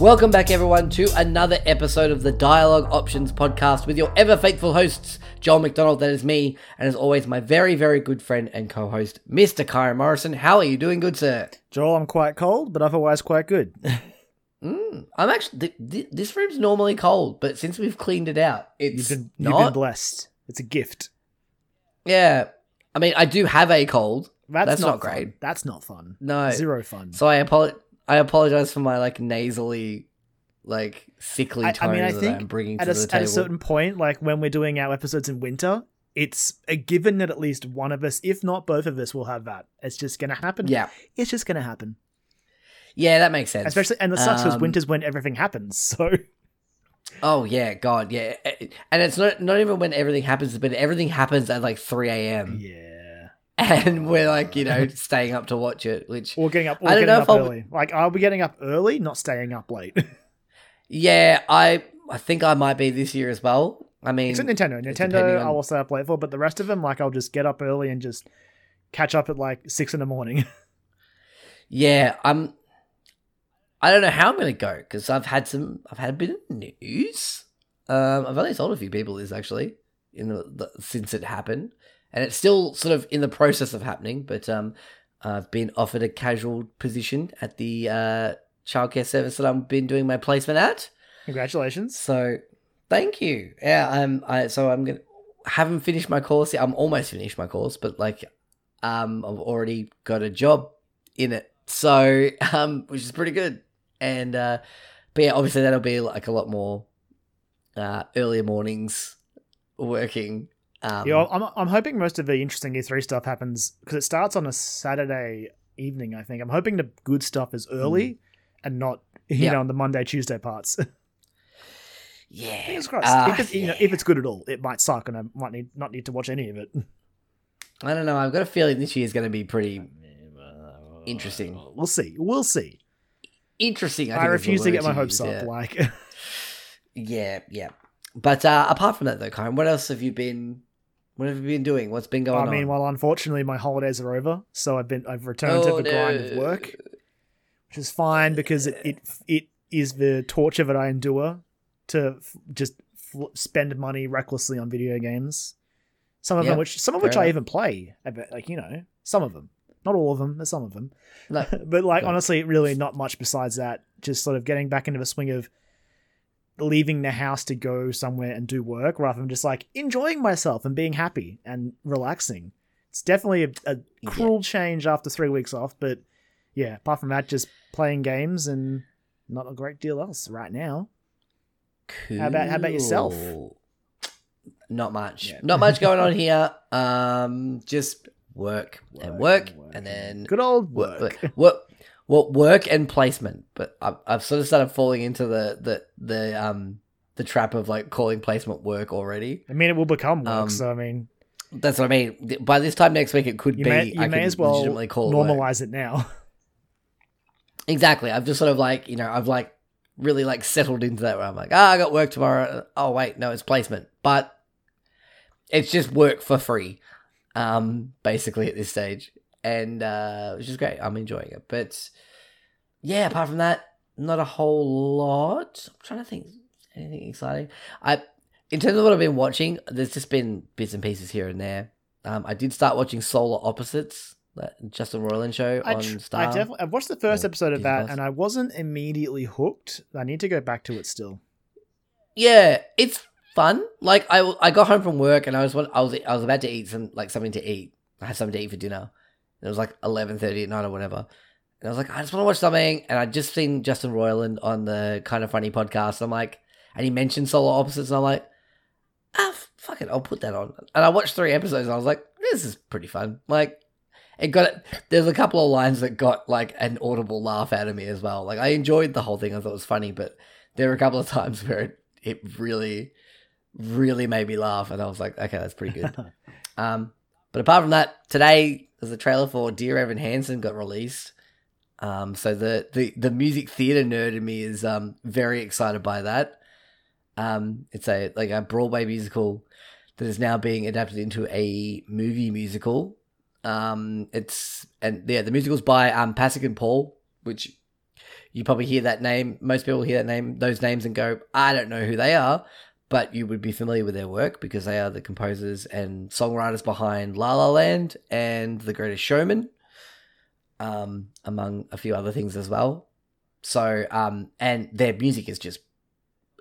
Welcome back, everyone, to another episode of the Dialogue Options podcast with your ever faithful hosts, Joel McDonald, that is me, and as always, my very, very good friend and co host, Mr. Kyron Morrison. How are you doing, good sir? Joel, I'm quite cold, but otherwise quite good. Mm, I'm actually, th- th- this room's normally cold, but since we've cleaned it out, it's You've been, you've not. been blessed. It's a gift. yeah. I mean, I do have a cold. That's, That's not, not great. That's not fun. No. Zero fun. So I apolo- I apologize for my like nasally, like sickly I, I mean, I that think I'm bringing at to a, the at a certain point, like when we're doing our episodes in winter, it's a given that at least one of us, if not both of us, will have that. It's just going to happen. yeah, It's just going to happen. yeah, that makes sense. Especially, and the sucks because Um, winter's when everything happens. So Oh yeah, God, yeah, and it's not not even when everything happens, but everything happens at like three a.m. yeah, and we're like you know staying up to watch it. Which or getting up, or I don't getting know up if I'll- early. Like, are we getting up early? Not staying up late. yeah, I I think I might be this year as well. I mean, Except Nintendo. Nintendo, on- I will stay up late for, but the rest of them, like, I'll just get up early and just catch up at like six in the morning. yeah, I'm. I don't know how I'm gonna go because I've had some. I've had a bit of news. Um, I've only told a few people this actually in the, the since it happened, and it's still sort of in the process of happening. But um, I've been offered a casual position at the uh, childcare service that I've been doing my placement at. Congratulations. So, thank you. Yeah, I'm. I so I'm gonna haven't finished my course yet. I'm almost finished my course, but like, um, I've already got a job in it. So, um, which is pretty good. And uh, but yeah, obviously that'll be like a lot more uh earlier mornings working. Um, yeah, I'm, I'm hoping most of the interesting E3 stuff happens because it starts on a Saturday evening, I think. I'm hoping the good stuff is early and not, you Hmm. Yeah. know, on the Monday, Tuesday parts. yeah. Fingers crossed. Uh, if, it, you know, if it's good at all, it might suck and I might need, not need to watch any of it. I don't know. I've got a feeling this year is going to be pretty interesting. We'll see. We'll see. Interesting. I, I, refuse to get my hopes use, up. yeah. Like, Yeah, yeah. But uh, apart from that, though, Karen, what else have you been? What have you been doing? What's been going on? I mean, on? well, unfortunately, my holidays are over, so I've been I've returned to Oh, the grind of work, which is fine because it it, it is the torture that I endure to f- just f- spend money recklessly on video games. Some of Yep, them, which some of fair which I even play, like you know, some of them, not all of them, but some of them. No. but like No. honestly, really not much besides that. Just sort of getting back into the swing of leaving the house to go somewhere and do work rather than just like enjoying myself and being happy and relaxing. It's definitely a, a Yeah. cruel change after three weeks off, but yeah, apart from that, just playing games and not a great deal else right now. How about- how about yourself? Not much. Yeah. Not much going on here. Um, just work, and Work work, and work and then Good old work, work. work, work, well, work and placement. But I've, I've sort of started falling into the the the um the trap of like calling placement work already. I mean, it will become work, Um, so I mean, That's what I mean. By this time next week, it could you be. may you I may as well legitimately call it normalize it now. Exactly. I've just sort of like, you know, I've like really like settled into that where I'm like, ah, I got work tomorrow. Oh wait, no, it's placement. But it's just work for free. Um, basically at this stage. And uh which is great. I'm enjoying it. But yeah, apart from that, not a whole lot. I'm trying to think anything exciting. I in terms of what I've been watching, there's just been bits and pieces here and there. Um, I did start watching Solar Opposites, that Justin Roiland show I, on Star. I definitely I watched the first episode of that, and I wasn't immediately hooked. I need to go back to it still. Yeah, it's fun. Like I, I got home from work and I was I was I was about to eat some like something to eat. I had something to eat for dinner. It was like eleven thirty at night or whatever. And I was like, I just want to watch something. And I'd just seen Justin Roiland on the Kind of Funny podcast. I'm like, and he mentioned Solar Opposites, and I'm like, ah, fuck it, I'll put that on. And I watched three episodes, and I was like, this is pretty fun. Like, it got it there's a couple of lines that got like an audible laugh out of me as well. Like, I enjoyed the whole thing. I thought it was funny, but there were a couple of times where it, it really, really made me laugh, and I was like, okay, that's pretty good. Um, but apart from that, today there's a trailer for Dear Evan Hansen got released. Um, so the, the, the music theater nerd in me is um very excited by that. Um, it's a like a Broadway musical that is now being adapted into a movie musical. Um, it's and yeah, the musical's by um Pasek and Paul, which you probably hear that name. Most people hear that name, those names, and go, "I don't know who they are," but you would be familiar with their work because they are the composers and songwriters behind La La Land and The Greatest Showman, um, among a few other things as well. So, um, and their music is just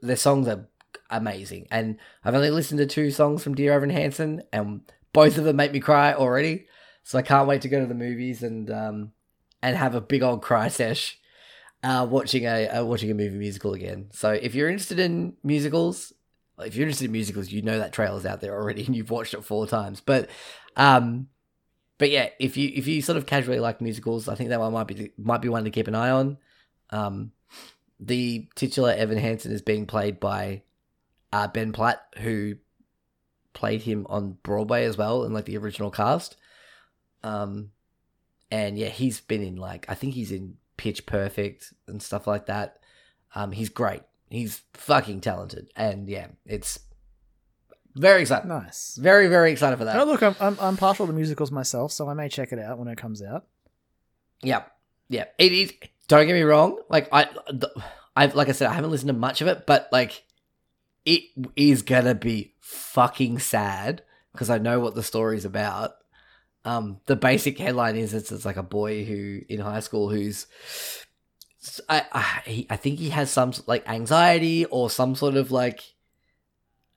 their songs are amazing. And I've only listened to two songs from Dear Evan Hansen, and both of them make me cry already. So I can't wait to go to the movies and um, and have a big old cry sesh uh, watching a uh, watching a movie musical again. So if you're interested in musicals, if you're interested in musicals, you know that trailer's out there already and you've watched it four times. But um, but yeah, if you if you sort of casually like musicals, I think that one might be might be one to keep an eye on. Um, the titular Evan Hansen is being played by uh, Ben Platt, who played him on Broadway as well in like the original cast. Um, and yeah, he's been in like I think he's in Pitch Perfect and stuff like that. Um, he's great. He's fucking talented, and yeah, it's very excited. Nice. Very very excited for that. Oh, look, I'm, I'm I'm partial to musicals myself, so I may check it out when it comes out. Yeah, yeah. It is. Don't get me wrong. Like I, I've like I said, I haven't listened to much of it, but like, it is gonna be fucking sad because I know what the story's about. Um, the basic headline is it's, it's like a boy who in high school who's I I, I think he has some like anxiety or some sort of like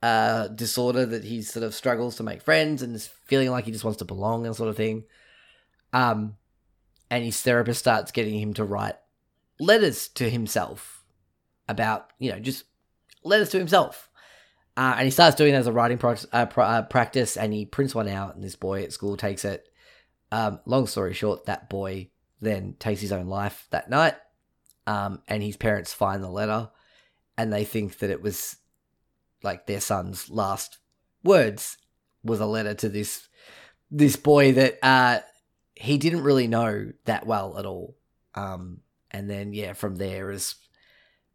uh disorder that he sort of struggles to make friends and is feeling like he just wants to belong and sort of thing. Um, and his therapist starts getting him to write letters to himself about you know just letters to himself uh, and he starts doing it as a writing uh, pro- uh, practice, and he prints one out, and this boy at school takes it. Um, long story short, that boy then takes his own life that night, um, and his parents find the letter, and they think that it was like their son's last words was a letter to this this boy that uh, he didn't really know that well at all. Um, and then yeah, from there is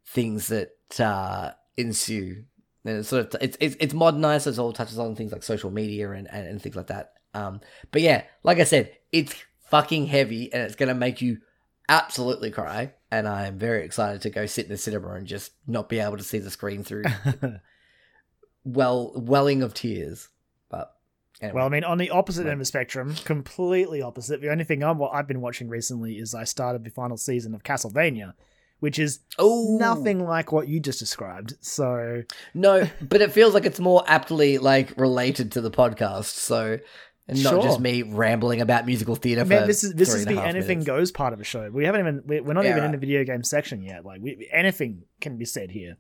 things that uh, ensue and it's sort of it's it's, it's modernized. It all touches on things like social media and, and, and things like that. Um, but yeah, like I said, it's fucking heavy and it's gonna make you absolutely cry. And I'm very excited to go sit in the cinema and just not be able to see the screen through well welling of tears. But anyway. Well, I mean, on the opposite end of the spectrum, completely opposite. The only thing I'm, what I've been watching recently is I started the final season of Castlevania, which is oh nothing like what you just described. So no, but it feels like it's more aptly like related to the podcast. So and not Sure. just me rambling about musical theater. man, for this is this is the anything minutes. goes part of a show. We haven't even we- we're not Yeah, even in the video game section yet. Like we, anything can be said here.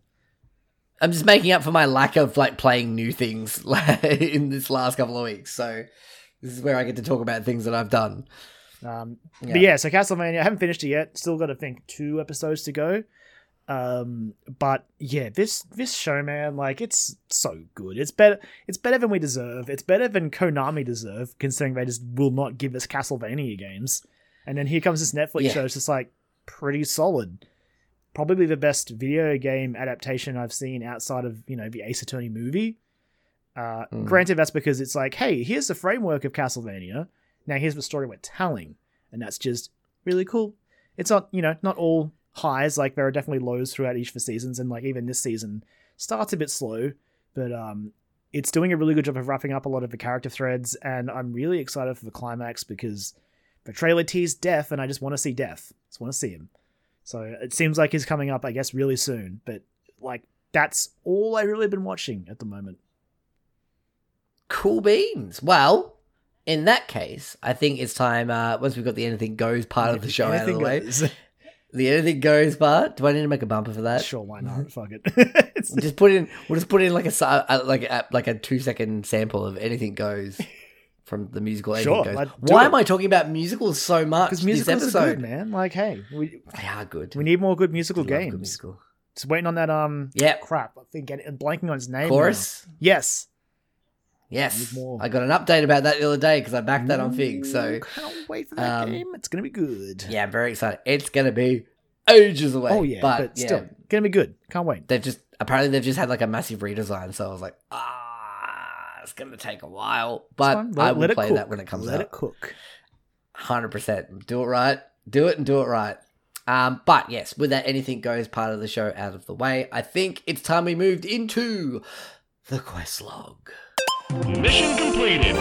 I'm just making up for my lack of like playing new things like, in this last couple of weeks. So this is where I get to talk about things that I've done. Um, Yeah. But yeah, so Castlevania, I haven't finished it yet. Still got to think two episodes to go. Um, but yeah, this this show, man, like it's so good. It's better. It's better than we deserve. It's better than Konami deserve, considering they just will not give us Castlevania games. And then here comes this Netflix Yeah. show. It's just like pretty solid. Probably the best video game adaptation I've seen outside of you know the Ace Attorney movie. Uh, Mm. Granted, that's because it's like, hey, here's the framework of Castlevania. Now here's the story we're telling, and that's just really cool. It's not, you know, not all highs. Like there are definitely lows throughout each of the seasons, and like even this season starts a bit slow, but um, it's doing a really good job of wrapping up a lot of the character threads, and I'm really excited for the climax because the trailer teased Death, and I just want to see Death. Just want to see him. So it seems like he's coming up, I guess, really soon. But like that's all I really been watching at the moment. Cool beans. Well, in that case, I think it's time. Uh, once we've got the anything goes part of the show out of the way. the anything goes part. Do I need to make a bumper for that? Sure, why not? Fuck it. It's- Just put in. We'll just put in like a like a, like a two second sample of anything goes from the musical. Anything Sure, goes. like, do Why it. am I talking about musicals so much Because this musicals episode? are good, man. Like, hey, we They are good. we need more good musical love games. good musical. Just waiting on that. Um, Yep. crap. I think blanking on his name. now. Chorus. Yes. Yes, I got an update about that the other day because I backed that on Fig. So can't wait for that um, game. It's gonna be good. yeah, I'm very excited. It's gonna be ages away. oh yeah, but, but, yeah, still gonna be good. Can't wait. they've just apparently they've just had like a massive redesign. So I was like, ah, it's gonna take a while, but fine. I will play cook. that when it comes Let out. it cook. Hundred percent. Do it right. Do it and do it right. Um, but yes, with that anything goes part of the show out of the way, I think it's time we moved into the quest log. Mission completed.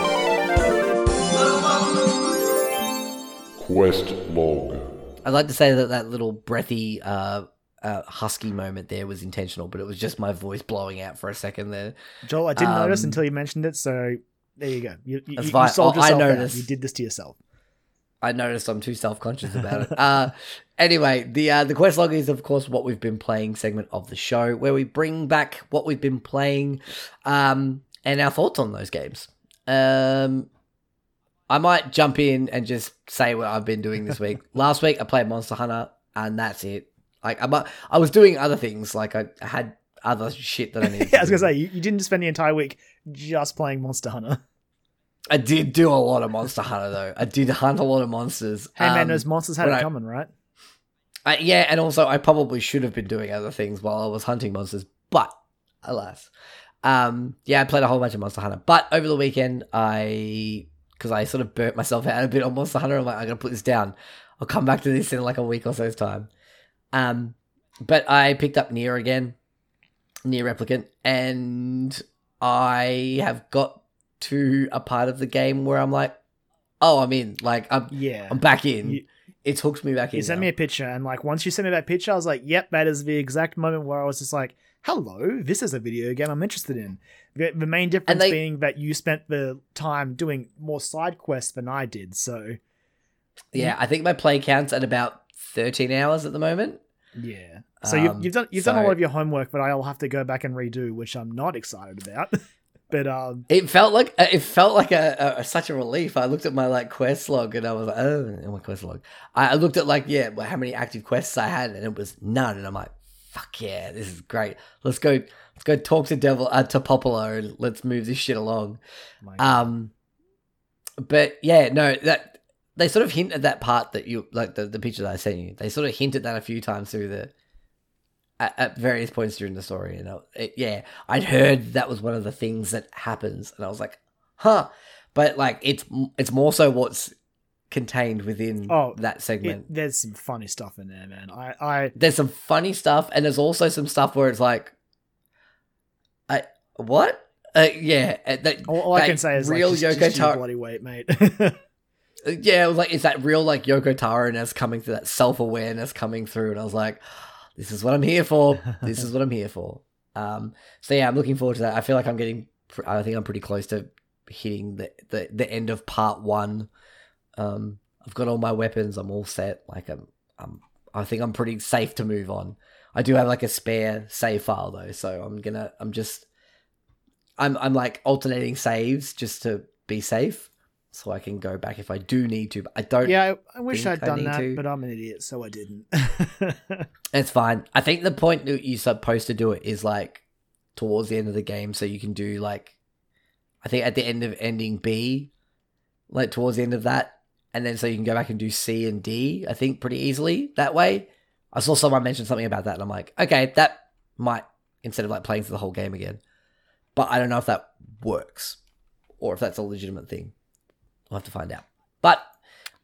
Quest log. I'd like to say that that little breathy, uh, uh, husky moment there was intentional, but it was just my voice blowing out for a second there. Joel, I didn't notice Um, until you mentioned it, so there you go. You, you, That's you fine. sold Oh, I yourself out. noticed. You did this to yourself. I noticed I'm too self conscious about it. Uh, anyway, the uh, the quest log is of course what we've been playing segment of the show, where we bring back what we've been playing, um, and our thoughts on those games. Um, I might jump in and just say what I've been doing this week. Last week I played Monster Hunter, and that's it. Like I, I was doing other things, like I had other shit that I needed. Yeah, I was gonna do. say you, you didn't spend the entire week just playing Monster Hunter. I did do a lot of Monster Hunter though. I did hunt a lot of monsters. Hey man, Um, those monsters had it I- coming, right? Uh, yeah, and also I probably should have been doing other things while I was hunting monsters, but alas. Um, yeah, I played a whole bunch of Monster Hunter, but over the weekend I, because I sort of burnt myself out a bit on Monster Hunter, I'm like, I gotta put this down. I'll come back to this in like a week or so's time. Um, but I picked up NieR again, NieR Replicant, and I have got to a part of the game where I'm like, oh, I'm in. Like I'm, Yeah. I'm back in. You- it's hooked me back in. You sent now. me a picture, and like once you sent me that picture, I was like, "Yep, that is the exact moment where I was just like, hello, this is a video game I'm interested in." The, the main difference they- being that you spent the time doing more side quests than I did. So Yeah, I think my play counts at about 13 hours at the moment. yeah, so you've, Um, you've done you've done a lot of your homework, but I'll have to go back and redo, which I'm not excited about. but um, It felt like uh, it felt like a, a such a relief. I looked at my like quest log and I was like, oh, my quest log. I, I looked at like yeah, how many active quests I had, and it was none. And I'm like, fuck yeah, this is great. Let's go, let's go talk to Devola uh, to Popola and let's move this shit along. Um, but yeah, no, that they sort of hint at that part that you like the the picture that I sent you. They sort of hint at that a few times through the at, at various points during the story. And I, it, yeah, I'd heard that was one of the things that happens, and I was like, huh. But like, it's it's more so what's contained within Oh, that it, segment. there's some funny stuff in there, man. I I there's some funny stuff, and there's also some stuff where it's like, I what? Uh, yeah, uh, that, all, all I can say is real like, just, Yoko just Taro- bloody weight, mate. yeah, it was like it's that real like Yoko Taro-ness coming through, that self awareness coming through, and I was like, this is what I'm here for. This is what I'm here for. Um, so yeah, I'm looking forward to that. I feel like I'm getting. I think I'm pretty close to hitting the the, the end of part one. Um, I've got all my weapons. I'm all set. Like I'm, I'm. I think I'm pretty safe to move on. I do have like a spare save file though, so I'm gonna. I'm just. I'm I'm like alternating saves just to be safe, so I can go back if I do need to. But I don't. yeah, I, I wish I'd done that, to. but I'm an idiot, so I didn't. It's fine. I think the point that you're supposed to do it is like towards the end of the game, so you can do like, I think at the end of ending B, like towards the end of that, and then so you can go back and do C and D. I think pretty easily that way. I saw someone mention something about that, and I'm like, okay, that might instead of like playing through the whole game again, but I don't know if that works or if that's a legitimate thing. I'll have to find out. But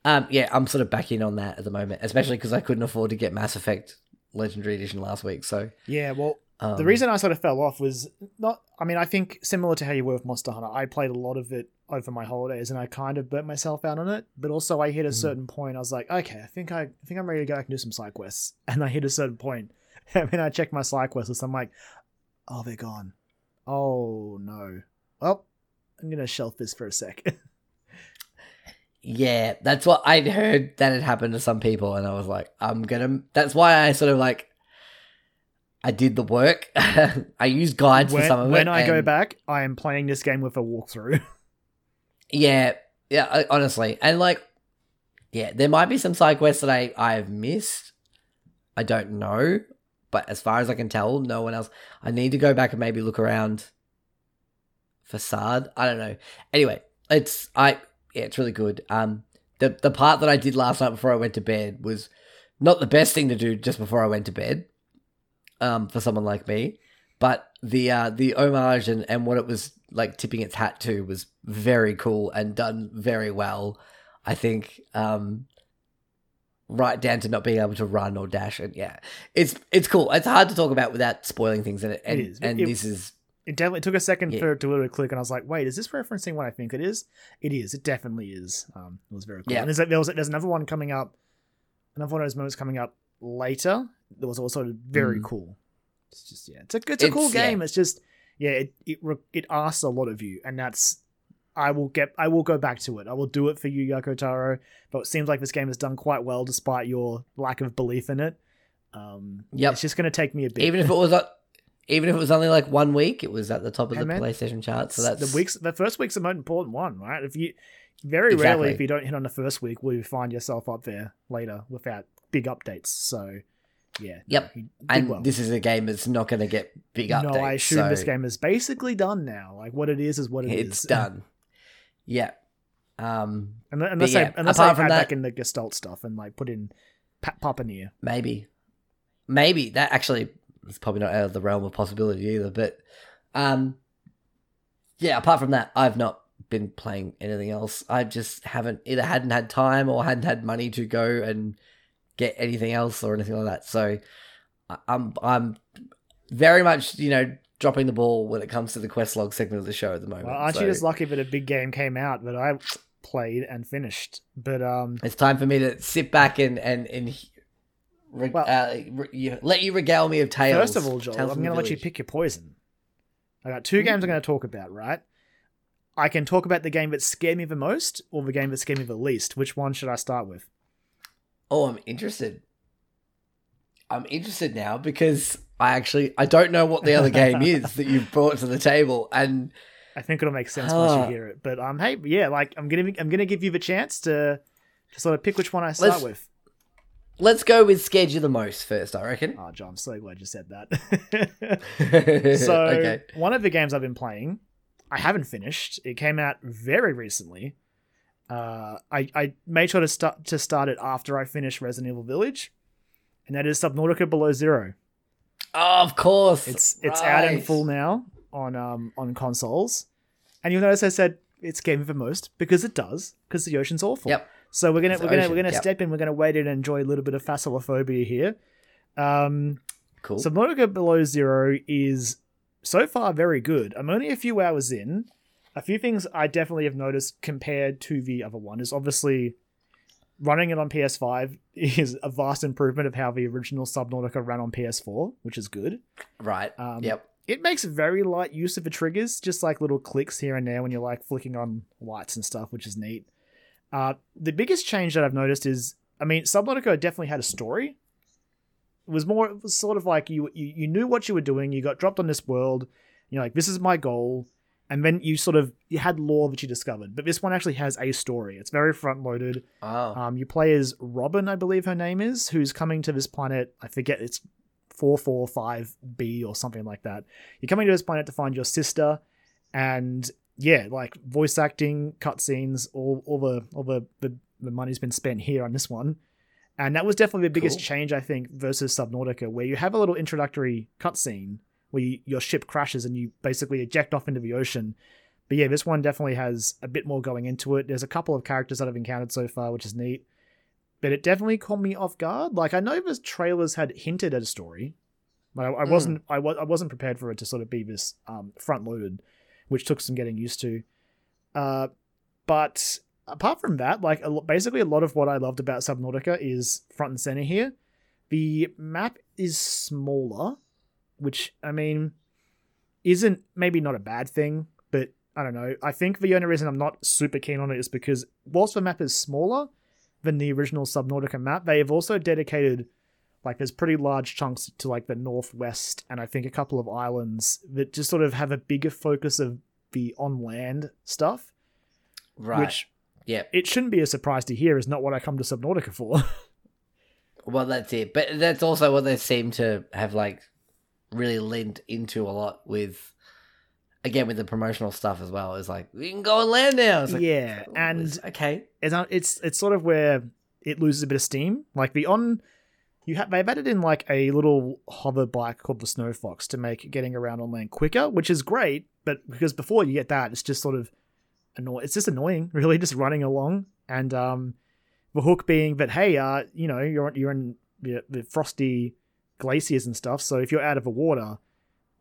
um, yeah, I'm sort of back in on that at the moment, especially because I couldn't afford to get Mass Effect Legendary Edition last week. So yeah, well, um, the reason I sort of fell off was not. I mean, I think similar to how you were with Monster Hunter, I played a lot of it over my holidays, and I kind of burnt myself out on it. But also, I hit a Mm. certain point. I was like, okay, I think I, I think I'm ready to go back and do some side quests. And I hit a certain point. and then I checked my side quest list. I'm like, oh, they're gone. Oh no. Well, I'm gonna shelf this for a sec. yeah, that's what I'd heard that had happened to some people, and I was like, I'm gonna. That's why I sort of like. I did the work. I used guides for when some of it. when I go back, I am playing this game with a walkthrough. Yeah, yeah, I- honestly. And like yeah, there might be some side quests that I I've missed. I don't know, but as far as I can tell, no one else. I need to go back and maybe look around facade. I don't know. Anyway, it's I yeah, it's really good. Um the the part that I did last night before I went to bed was not the best thing to do just before I went to bed. Um for someone like me, but the uh the homage and and what it was like tipping its hat to was very cool and done very well. I think um right down to not being able to run or dash. And yeah, it's it's cool. It's hard to talk about without spoiling things in it. And, is. and It- this is It definitely took a second Yeah. for it to really click, and I was like, "Wait, is this referencing what I think it is?" It is. It definitely is. Um, it was very cool. Yeah. And there's, there was there's another one coming up. Another one of those moments coming up later. That was also very Mm. cool. It's just yeah, it's a it's a cool It's- yeah. game. It's just yeah, it it it asks a lot of you, and that's I will get I will go back to it. I will do it for you, Yoko Taro. But it seems like this game has done quite well despite your lack of belief in it. Um, Yep. it's just going to take me a bit. even if it was a, even if it was only like one week, it was at the top of Hey, the man, PlayStation chart. So that's the weeks. The first week's the most important one, right? If you very Exactly. rarely, if you don't hit on the first week, will you find yourself up there later without big updates. So yeah, Yep. did and well. this is a game that's not going to get big updates. no, I assume so this game is basically done now. Like what it is is what it is. it's done. Yeah. Um. Unless, yeah, they unless from add that- back in the Gestalt stuff and like put in pa- Papa NieR. Maybe. Maybe that actually is probably not out of the realm of possibility either. But um yeah, apart from that, I've not been playing anything else. I just haven't either hadn't had time or hadn't had money to go and get anything else or anything like that. So I'm I'm very much, you know, dropping the ball when it comes to the quest log segment of the show at the moment. Well, aren't So you just lucky that a big game came out that I played and finished? But um, it's time for me to sit back and and and re- Well- uh, re- let you regale me of tales. First of all, Joel, Tales I'm going to let you pick your poison. I got two games I'm going to talk about, right? I can talk about the game that scared me the most or the game that scared me the least. Which one should I start with? Oh, I'm interested. I'm interested now because I actually I don't know what the other game is that you've brought to the table, and I think it'll make sense once Ah. you hear it. But um, hey, yeah, like I'm gonna I'm gonna give you the chance to to sort of pick which one I start Let's- with. let's go with scared you the most first. I reckon. Oh, John, I'm so glad you said that. so okay, one of the games I've been playing, I haven't finished. It came out very recently. Uh, I I made sure to start to start it after I finished Resident Evil Village, and that is Subnautica Below Zero. oh, of course, It's it's out in full now on um on consoles, and you'll notice I said it's game for most because it does because the ocean's awful. Yep. So we're gonna It's we're gonna ocean, we're gonna yep. step in. We're gonna wait in and enjoy a little bit of thalassophobia here. Um, Cool. Subnautica Below Zero is so far very good. I'm only a few hours in. A few things I definitely have noticed compared to the other one is obviously running it on PS5 is a vast improvement of how the original Subnautica ran on PS4, which is good. right. Um, yep. It makes very light use of the triggers, just like little clicks here and there when you're like flicking on lights and stuff, which is neat. Uh, the biggest change that I've noticed is, I mean, Subnautica definitely had a story. It was more, it was sort of like you, you you knew what you were doing. You got dropped on this world. You're like, this is my goal, and then you sort of you had lore that you discovered. But this one actually has a story. It's very front loaded. Oh, Um, you play as Robin, I believe her name is, who's coming to this planet. I forget it's four four five B or something like that. You're coming to this planet to find your sister, and yeah, like voice acting, cutscenes, all all the all the, the the money's been spent here on this one. And that was definitely the biggest Cool. change, I think, versus Subnautica, where you have a little introductory cutscene where you, your ship crashes and you basically eject off into the ocean. But yeah, this one definitely has a bit more going into it. There's a couple of characters that I've encountered so far, which is neat. But it definitely caught me off guard. Like I know the trailers had hinted at a story, but I, I Mm. wasn't. I, wa- I wasn't prepared for it to sort of be this um, front loaded, which took some getting used to. Uh, but apart from that, like a, basically a lot of what I loved about Subnautica is front and center here. The map is smaller, which I mean isn't maybe not a bad thing, but I don't know. I think the only reason I'm not super keen on it is because whilst the map is smaller than the original Subnautica map, they have also dedicated like there's pretty large chunks to like the northwest and I think a couple of islands that just sort of have a bigger focus of the on land stuff, right. which yep. it shouldn't be a surprise to hear is not what I come to Subnautica for. Well, that's it. But that's also what they seem to have like really leaned into a lot with, again, with the promotional stuff as well. Is like we can go on land now. Like, yeah, oh, and okay, it's it's it's sort of where it loses a bit of steam. Like the on, you have they've added in like a little hover bike called the Snow Fox to make getting around on land quicker, which is great. But because before you get that, it's just sort of annoying. It's just annoying, really, just running along. And um, The hook being that hey, uh, you know, you're you're in the, the frosty glaciers and stuff, so if you're out of the water,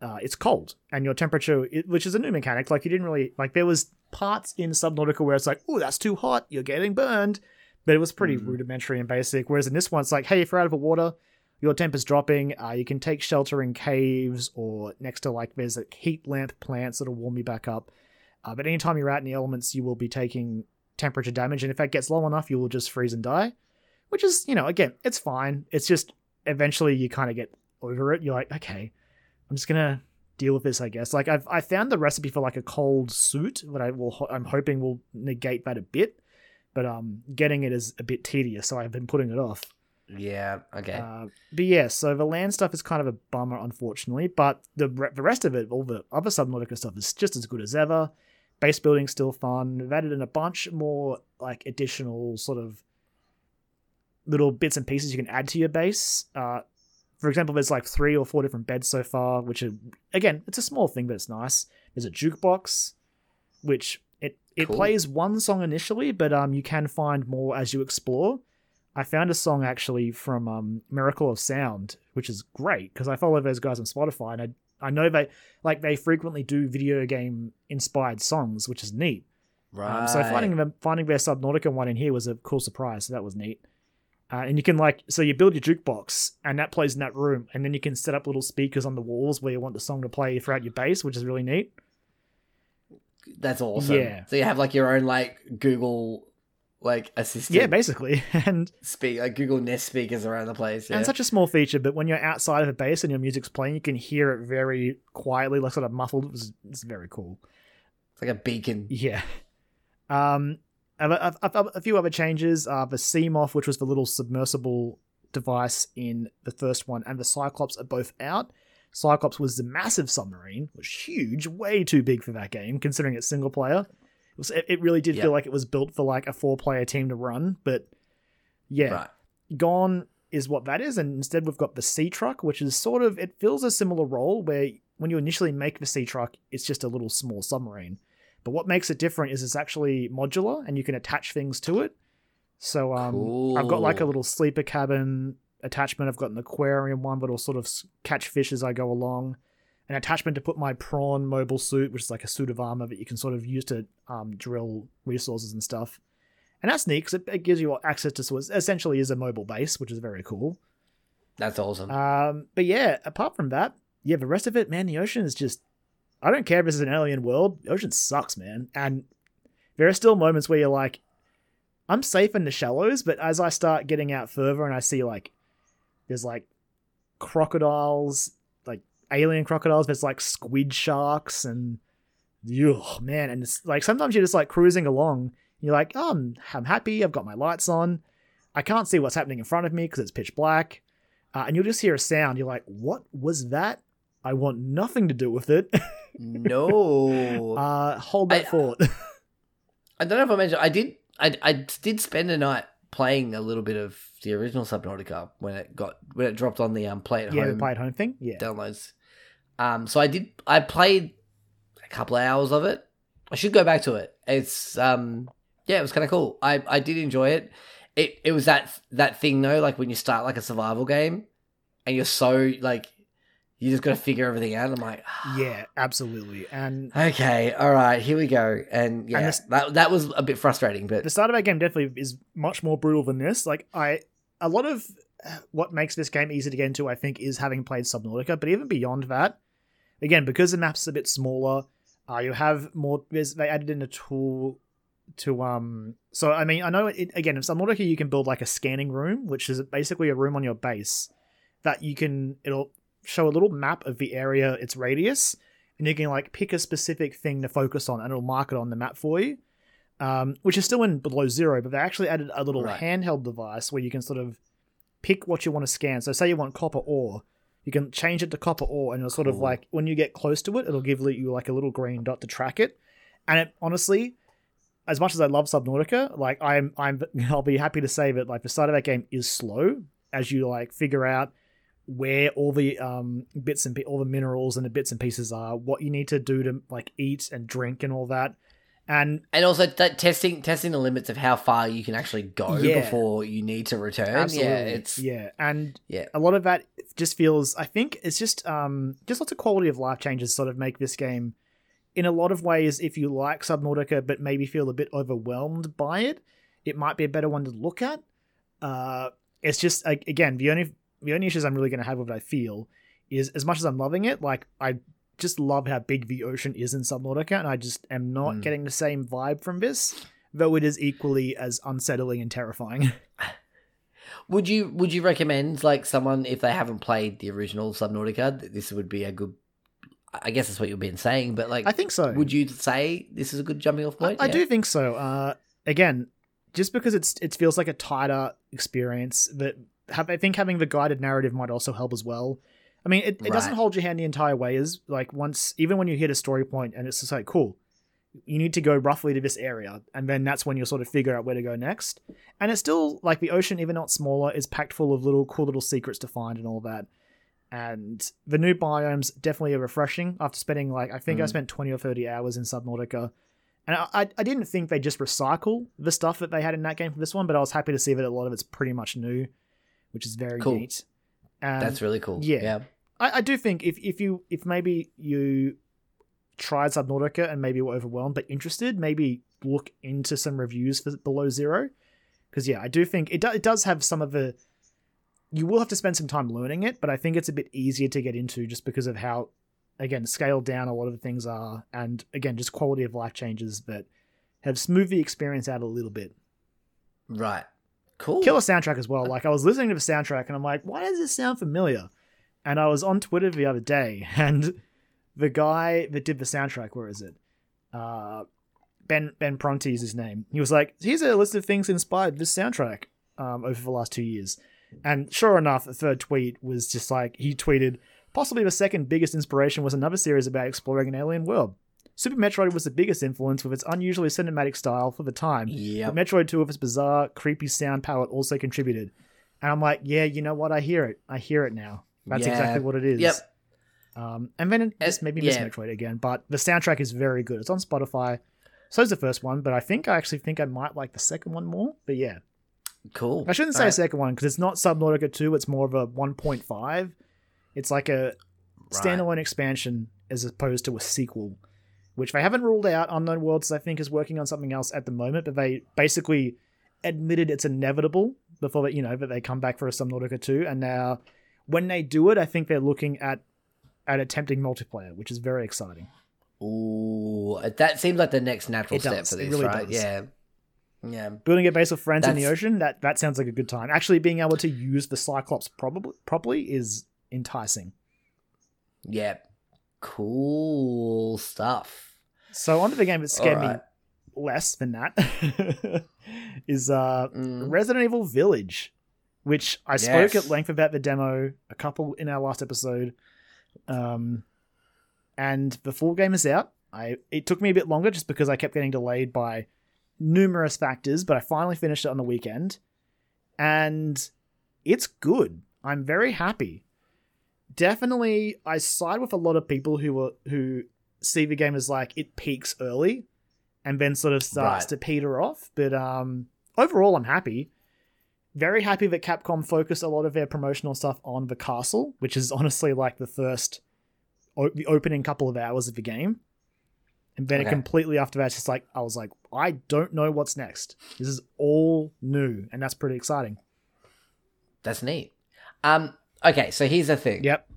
uh, it's cold, and your temperature, it, which is a new mechanic. Like you didn't really like there was parts in Subnautica where it's like, oh, that's too hot, you're getting burned, but it was pretty Mhm. rudimentary and basic. Whereas in this one, it's like, hey, if you're out of the water, your temp is dropping. Uh, you can take shelter in caves or next to like there's like heat lamp plants that'll warm you back up. Uh, but anytime you're out in the elements, you will be taking temperature damage, and if that gets low enough, you will just freeze and die. Which is, you know, again, it's fine. It's just eventually you kind of get over it. You're like, okay, I'm just gonna deal with this, I guess. Like I've I found the recipe for like a cold suit that I will I'm hoping will negate that a bit, but um, getting it is a bit tedious, so I've been putting it off. Yeah. Okay. Uh, but yeah, so the land stuff is kind of a bummer, unfortunately. But the re- the rest of it, all the other Subnautica stuff, is just as good as ever. Base building's still fun. We've added in a bunch more like additional sort of little bits and pieces you can add to your base. Uh, for example, there's like three or four different beds so far, which are again, it's a small thing, but it's nice. There's a jukebox, which it it Cool. plays one song initially, but um, you can find more as you explore. I found a song actually from um, Miracle of Sound, which is great because I follow those guys on Spotify and I I know they like they frequently do video game inspired songs, which is neat. right. Um, so finding them finding their Subnautica one in here was a cool surprise. So that was neat. Uh, and you can like so you build your jukebox and that plays in that room, and then you can set up little speakers on the walls where you want the song to play throughout your base, which is really neat. That's awesome. Yeah. So you have like your own like Google like assistant. Yeah, basically. And speak like Google Nest speakers around the place. Yeah. and such a small feature, but when you're outside of a base and your music's playing, you can hear it very quietly, like sort of muffled. It was, it's very cool. it's like a beacon. Yeah. Um, a, a, a, few other changes. Uh, the Seamoth, which was the little submersible device in the first one, and the Cyclops are both out. Cyclops was the massive submarine, was huge, way too big for that game, considering it's single player. It, was, it really did Yeah. feel like it was built for like a four player team to run, but yeah, Right. gone is what that is, and instead we've got the Sea Truck, which is sort of it fills a similar role where when you initially make the Sea Truck, it's just a little small submarine. But what makes it different is it's actually modular and you can attach things to it. So um, I've got like a little sleeper cabin attachment. I've got an aquarium one that'll sort of catch fish as I go along. An attachment to put my prawn mobile suit, which is like a suit of armor that you can sort of use to um, drill resources and stuff. And that's neat because it, it gives you access to what essentially is a mobile base, which is very cool. That's awesome. Um, but yeah, apart from that, yeah, the rest of it, man, the ocean is just. I don't care if this is an alien world. The ocean sucks, man. And there are still moments where you're like, I'm safe in the shallows, but as I start getting out further and I see like, there's like crocodiles, like alien crocodiles. There's like squid sharks and, oh man, and it's like sometimes you're just like cruising along. You're like, oh, I'm, I'm happy. I've got my lights on. I can't see what's happening in front of me because it's pitch black uh, and you'll just hear a sound. You're like, "What was that?" I want nothing to do with it. no. uh, hold that I- thought. I don't know if I mentioned I did I I did spend a night playing a little bit of the original Subnautica when it got when it dropped on the um play at yeah, home play at home thing. Yeah, downloads. Um so I did I played a couple of hours of it. I should go back to it. It's um yeah, it was kind of cool. I I did enjoy it. It it was that that thing though like when you start like a survival game and you're so like you just got to figure everything out. I'm like yeah, absolutely. And Okay, all right, here we go. And yeah, this- that that was a bit frustrating, but the start of that game definitely is much more brutal than this. Like I, a lot of uh, what makes this game easy to get into, I think, is having played Subnautica. But even beyond that, again, because the map's a bit smaller, uh, you have more. They added in a tool to um. So I mean, I know it, again, in Subnautica, you can build like a scanning room, which is basically a room on your base that you can. It'll show a little map of the area, its radius, and you can like pick a specific thing to focus on, and it'll mark it on the map for you um, which is still in below zero, but they actually added a little Right. handheld device where you can sort of pick what you want to scan. So, say you want copper ore, you can change it to copper ore, and it'll sort of like when you get close to it, it'll give you like a little green dot to track it. And it honestly, as much as I love Subnautica, like I'm, I'm, I'll be happy to say that like the start of that game is slow as you like figure out where all the um bits and all the minerals and the bits and pieces are, what you need to do to like eat and drink and all that And And also that testing testing the limits of how far you can actually go Yeah. before you need to return. absolutely, Yeah, it's yeah, and yeah. a lot of that just feels. I think it's just um just lots of quality of life changes sort of make this game. In a lot of ways, if you like Subnautica but maybe feel a bit overwhelmed by it, it might be a better one to look at. Uh, it's just again the only the only issues I'm really going to have with it, I feel, is as much as I'm loving it, like I just love how big the ocean is in Subnautica, and I just am not Mm. getting the same vibe from this, though it is equally as unsettling and terrifying. Would you would you recommend like someone if they haven't played the original Subnautica, that this would be a good? I guess that's what you've been saying, but like, I think so. would you say this is a good jumping off point? I Yeah. do think so. Uh, again, just because it's it feels like a tighter experience that I think having the guided narrative might also help as well. I mean, it, it doesn't hold your hand the entire way. Is like once even when you hit a story point and it's just like cool, you need to go roughly to this area, and then that's when you'll sort of figure out where to go next. And it's still like the ocean, even it's smaller, is packed full of little cool little secrets to find and all that. And the new biomes definitely are refreshing after spending like I think I Mm. spent twenty or thirty hours in Subnautica. And I, I- I didn't think they just recycle the stuff that they had in that game for this one, but I was happy to see that a lot of it's pretty much new, which is very Cool. neat. And That's um, really cool. yeah. yeah. I, I do think if, if you if maybe you tried Subnautica and maybe were overwhelmed but interested, maybe look into some reviews for Below Zero. Because yeah, I do think it, do, it does have some of the. You will have to spend some time learning it, but I think it's a bit easier to get into just because of how, again, scaled down a lot of the things are, and again, just quality of life changes that have smoothed the experience out a little bit. Right. Cool. Killer soundtrack as well. Like I was listening to the soundtrack and I'm like, why does this sound familiar? And I was on Twitter the other day and the guy that did the soundtrack, where is it? Uh, Ben Ben Prunty is his name. He was like, here's a list of things inspired this soundtrack um, over the last two years. And sure enough, the third tweet was just like he tweeted, possibly the second biggest inspiration was another series about exploring an alien world. Super Metroid was the biggest influence with its unusually cinematic style for the time. Yep. But Metroid 2 with its bizarre, creepy sound palette also contributed. And I'm like, yeah, you know what? I hear it. I hear it now. That's Yeah. exactly what it is. Yep. Um, and then it just made me miss yeah. Metroid again. But the soundtrack is very good. It's on Spotify. So is the first one, but I think I actually think I might like the second one more. But yeah, Cool. I shouldn't say Alright. second one because it's not Subnautica 2. It's more of a 1.5. It's like a standalone expansion as opposed to a sequel, which they haven't ruled out. Unknown Worlds, I think, is working on something else at the moment, but they basically admitted it's inevitable before that, you know, that they come back for a Subnautica 2. And now, when they do it, I think they're looking at at attempting multiplayer, which is very exciting. Ooh, that seems like the next natural It step does. for this, really right? does. Yeah. Yeah. Building a base of friends in the ocean, that that sounds like a good time. Actually, being able to use the Cyclops probably properly is enticing. Yeah. Cool stuff. So onto the game that scared Alright. me less than that is uh Mm. Resident Evil Village, which I spoke at length about the demo a couple in our last episode. Um, and the full game is out. I it took me a bit longer just because I kept getting delayed by numerous factors, but I finally finished it on the weekend, and it's good. I'm very happy. Definitely, I side with a lot of people who are who see the game as like it peaks early, and then sort of starts Right. to peter off. But um, overall, I'm happy. Very happy that Capcom focused a lot of their promotional stuff on the castle, which is honestly like the first, o- the opening couple of hours of the game. And then it completely after that, it's just like, I was like, I don't know what's next. This is all new, and that's pretty exciting. That's neat. Um. Okay, so here's the thing. Yep.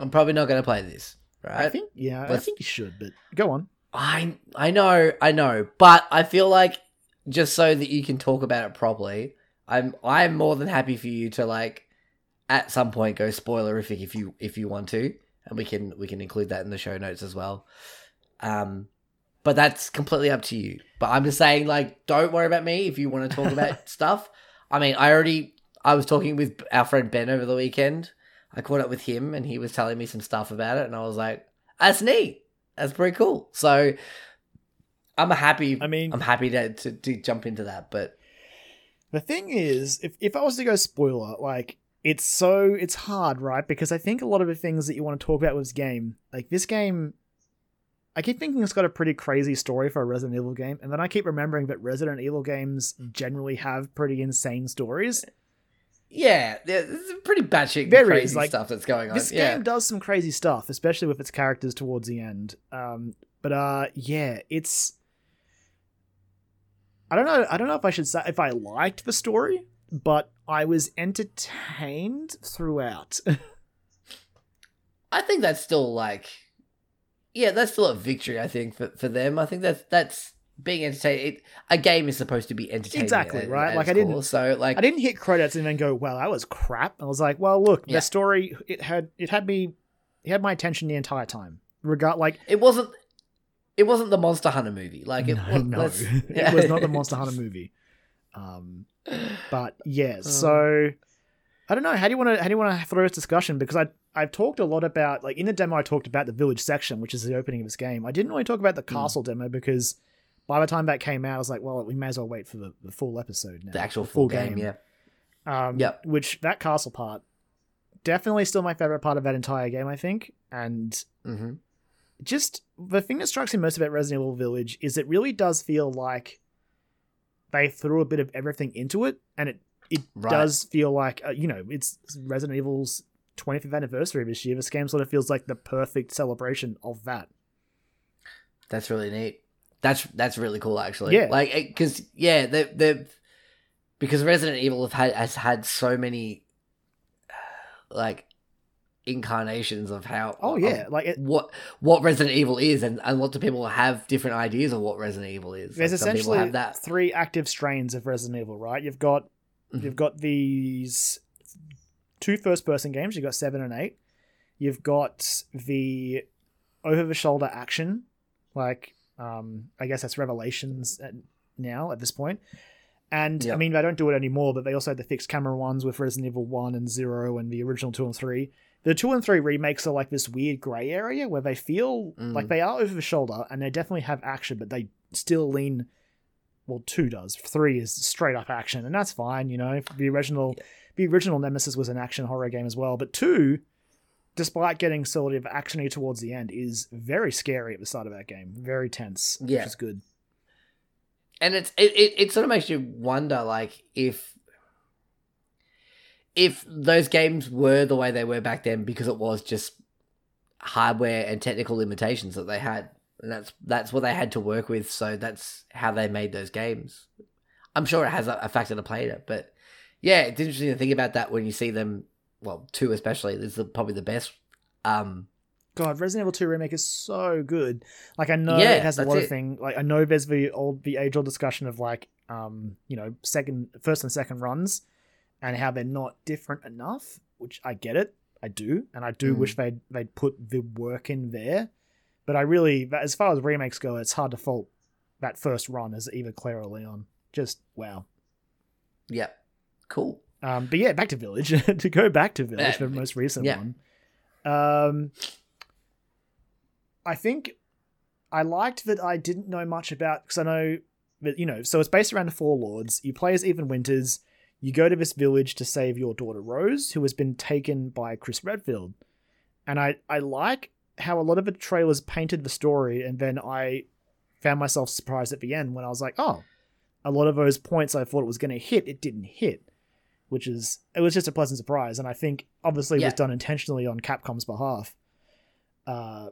I'm probably not going to play this, right? I think, yeah, I think you should, but go on. I I know, I know, but I feel like just so that you can talk about it properly, I'm I'm more than happy for you to like at some point go spoilerific if you if you want to, and we can we can include that in the show notes as well. Um, but that's completely up to you. But I'm just saying, like, don't worry about me if you want to talk about stuff. I mean, I already I was talking with our friend Ben over the weekend. I caught up with him, and he was telling me some stuff about it, and I was like, "That's neat. That's pretty cool." So I'm happy. I mean- I'm happy to, to to jump into that. But The thing is, if, if I was to go spoiler, like, it's so, it's hard, right? Because I think a lot of the things that you want to talk about with this game, like, this game I keep thinking it's got a pretty crazy story for a Resident Evil game, and then I keep remembering that Resident Evil games mm. generally have pretty insane stories. Yeah, there's some pretty batshit crazy like, stuff that's going on. This yeah. game does some crazy stuff, especially with its characters towards the end. Um, but uh, yeah, it's. I don't know. I don't know if I should say if I liked the story, but I was entertained throughout. I think that's still like, yeah, that's still a victory. I think for, for them, I think that's that's being entertained. It, a game is supposed to be entertaining, Exactly, right? Like, I didn't- core. So like, I didn't hit credits and then go, "Wow, that was crap." I was like, "Well, look, Yeah. the story it had it had me it had my attention the entire time." Regard like it wasn't. It wasn't the Monster Hunter movie. Like it, no, was, no. it was not the Monster Hunter movie. Um, but yeah, so I don't know. How do you want to how do you want to throw this discussion? Because I I've talked a lot about like in the demo I talked about the village section, which is the opening of this game. I didn't really talk about the Hmm. castle demo because by the time that came out, I was like, well, we may as well wait for the, the full episode now, the actual full game. Yeah, Um, Yep. Which that castle part definitely still my favorite part of that entire game. I think, and hmm just the thing that strikes me most about Resident Evil Village is it really does feel like they threw a bit of everything into it, and it it Right. does feel like uh, you know it's Resident Evil's 25th anniversary this year. This game sort of feels like the perfect celebration of that. that's really neat. That's that's really cool, actually. Yeah. like because yeah, they they because Resident Evil have had has had so many like incarnations of how. Oh yeah, like it, what what Resident Evil is, and, and lots of people have different ideas of what Resident Evil is. there's Like, essentially three active strains of Resident Evil, right? You've got Mhm. you've got these two first person games. You've got seven and eight. You've got the over the shoulder action, like um, I guess that's Revelations at, now at this point. And I mean, they don't do it anymore, but they also had the fixed camera ones with Resident Evil 1 and 0 and the original 2 and 3. The 2 and 3 remakes are like this weird grey area where they feel Mm. like they are over the shoulder and they definitely have action, but they still lean. Well, 2 does. 3 is straight up action, and that's fine, you know. The original. The original Nemesis was an action horror game as well, but 2 despite getting sort of actiony towards the end, is very scary at the start of that game. Very tense, Yeah. which is good. and it's it, it, it sort of makes you wonder like if if those games were the way they were back then because it was just hardware and technical limitations that they had and that's that's what they had to work with so that's how they made those games i'm sure it has a, a factor to play in it but yeah it's interesting to think about that when you see them well two especially is probably the best um God, Resident Evil 2 remake is so good. Like I know Yeah, it has a lot it. of thing. Like I know there's the old the age old discussion of like um, you know, second first and second runs and how they're not different enough, which I get it. I do. And I do Mm. wish they'd they'd put the work in there. But I really as far as remakes go, it's hard to fault that first run as either Claire or Leon. Just wow. yeah cool Um, but yeah, back to Village. to go back to Village, the most recent Yeah. one. Um, I think I liked that I didn't know much about because I know that you know. So it's based around the Four Lords. You play as Ethan Winters. You go to this village to save your daughter Rose, who has been taken by Chris Redfield. And I I like how a lot of the trailers painted the story, and then I found myself surprised at the end when I was like, oh, a lot of those points I thought it was going to hit, it didn't hit which is it was just a pleasant surprise. And i think obviously it was done intentionally on capcom's behalf. Uh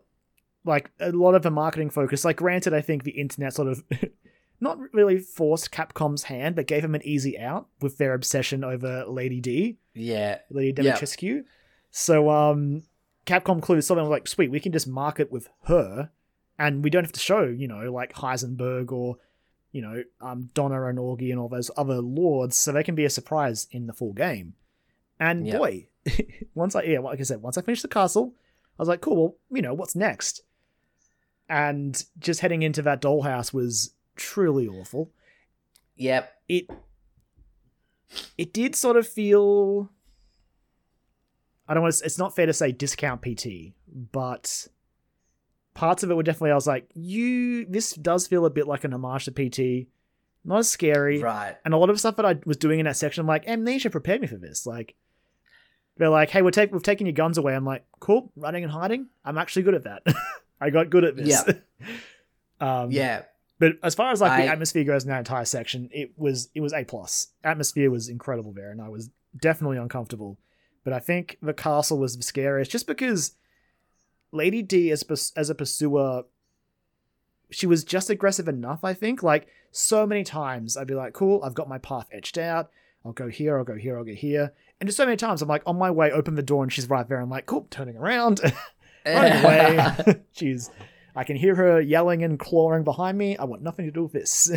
like a lot of the marketing focus like granted i think the internet sort of not really forced capcom's hand but gave them an easy out with their obsession over lady d. Yeah. Lady Yeah. Dimitrescu. so um capcom clued something like sweet we can just market with her and we don't have to show you know like heisenberg or you know, um, Donna and Angie and all those other lords, so they can be a surprise in the full game. And Yep. boy, once I yeah, like I said, once I finished the castle, I was like, cool. Well, you know, what's next? And just heading into that dollhouse was truly awful. yep It it did sort of feel. I don't want to. It's not fair to say discount PT, but parts of it were definitely. I was like, you. This does feel a bit like an homage to PT. Not as scary, right and a lot of stuff that I was doing in that section, I'm like, Amnesia prepared me for this. Like, they're like, hey, we're take, we've taken your guns away. I'm like, cool, running and hiding. I'm actually good at that. I got good at this. Yeah. um, Yeah, But as far as like the atmosphere goes in that entire section, it was it was a plus. Atmosphere was incredible there, and I was definitely uncomfortable. But I think the castle was the scariest, just because Lady D as as a pursuer, she was just aggressive enough. I think like so many times I'd be like, "Cool, I've got my path etched out. I'll go here. I'll go here. I'll go here." And just so many times I'm like on my way, open the door, and she's right there. I'm like, "Cool," turning around, running away. she's. I can hear her yelling and clawing behind me. I want nothing to do with this.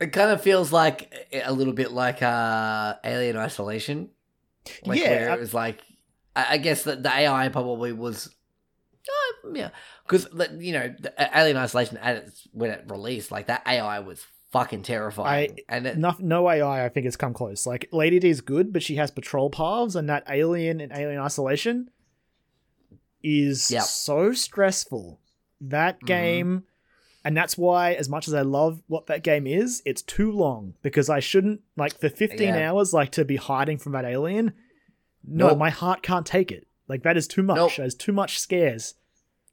It kind of feels like a little bit like uh, Alien Isolation. Like Yeah, where it was like, I guess that the AI probably was, uh, yeah, because you know, the Alien Isolation at its, when it released, like that AI was fucking terrifying, I- and it, no, no AI, I think, has come close. Like Lady D is good, but she has patrol paths, and that Alien and Alien Isolation is Yep. so stressful. That Mhm. game, and that's why, as much as I love what that game is, it's too long because I shouldn't like for fifteen Yeah. hours, like to be hiding from that alien. No, Nope. my heart can't take it. Like that is too much. Nope. There's too much scares.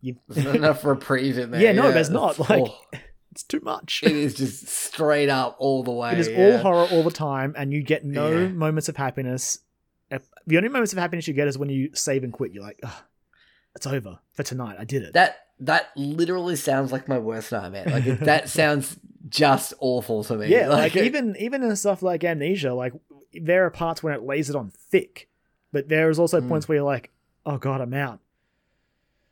You, there's not enough reprieve in there. Yeah, no, there's not, like- Oh, it's too much. it is just straight up all the way. It is yeah. all horror all the time, and you get no Yeah. moments of happiness. The only moments of happiness you get is when you save and quit. You're like, Ugh, it's over for tonight. I did it. That that literally sounds like my worst nightmare. Like it- that sounds just awful to me. yeah, like, it- even even in stuff like amnesia, like there are parts when it lays it on thick, but there is also Mm. points where you're like, oh god, I'm out.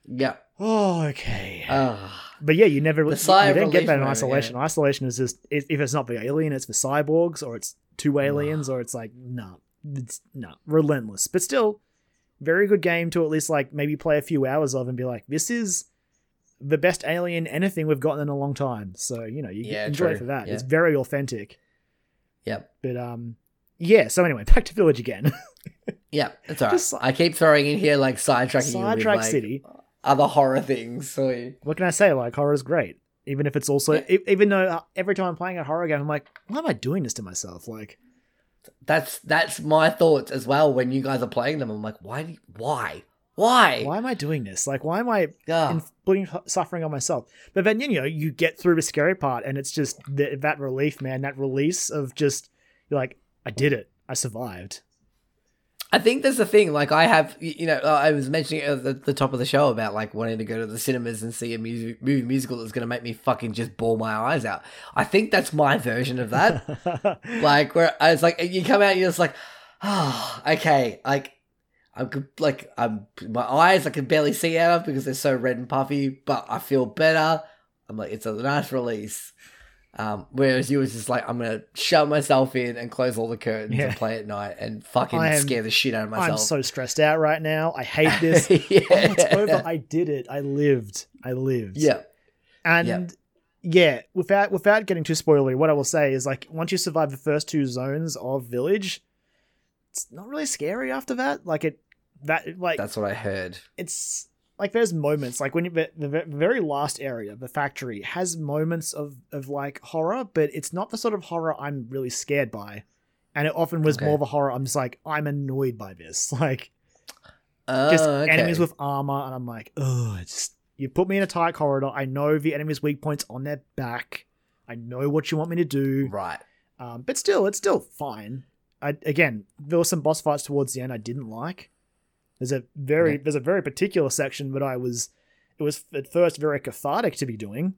yeah. Oh, okay. Ah. but yeah, you never you, don't get that in moment, isolation. Isolation is just if it's not the alien, it's the cyborgs, or it's two aliens, or it's like no, it's no relentless. But still, very good game to at least like maybe play a few hours of and be like, this is the best alien anything we've gotten in a long time. So you know you Yeah, enjoy true. for that. Yeah. It's very authentic. Yep. But um, yeah. So anyway, back to Village again. Yeah, it's alright. Just- I keep throwing in here like sidetracking you with Sidetrack like City. other horror things. So What can I say? Like horror is great. Even if it's also, Yeah. even though uh, every time I'm playing a horror game, I'm like, why am I doing this to myself? Like, that's that's my thoughts as well when you guys are playing them. I'm like, why? you- Why? Why? why am I doing this? Like, why am I inflicting suffering on myself? But then you know, you get through the scary part, and it's just th- that relief, man. That release of just you're like, I did it. I survived. I think there's a thing. Like I have, you know, uh, I was mentioning at the, the top of the show about like wanting to go to the cinemas and see a music movie musical that's going to make me fucking just bawl my eyes out. I think that's my version of that. like where I was like, you come out, you're just like, oh, okay, like I'm like I'm my eyes I can barely see out of because they're so red and puffy, but I feel better. I'm like, it's a nice release. Um, whereas you was just like, I'm gonna shut myself in and close all the curtains Yeah. and play at night and fucking am- scare the shit out of myself. I'm so stressed out right now. I hate this. yeah. Oh, it's over. I did it. I lived. I lived. yeah. And yeah, without without getting too spoilery, what I will say is like once you survive the first two zones of Village, it's not really scary after that. Like it that like That's what I heard. it's like there's moments like when you the, the very last area, the factory has moments of of like horror, but it's not the sort of horror I'm really scared by. And it often was Okay. more of a horror. I'm just like I'm annoyed by this. Like Oh, just okay. enemies with armor, and I'm like, oh, just you put me in a tight corridor. I know the enemy's weak points on their back. I know what you want me to do, right. um, but still, it's still fine. I again, there were some boss fights towards the end I didn't like. There's a very there's a very particular section that I was it was at first very cathartic to be doing,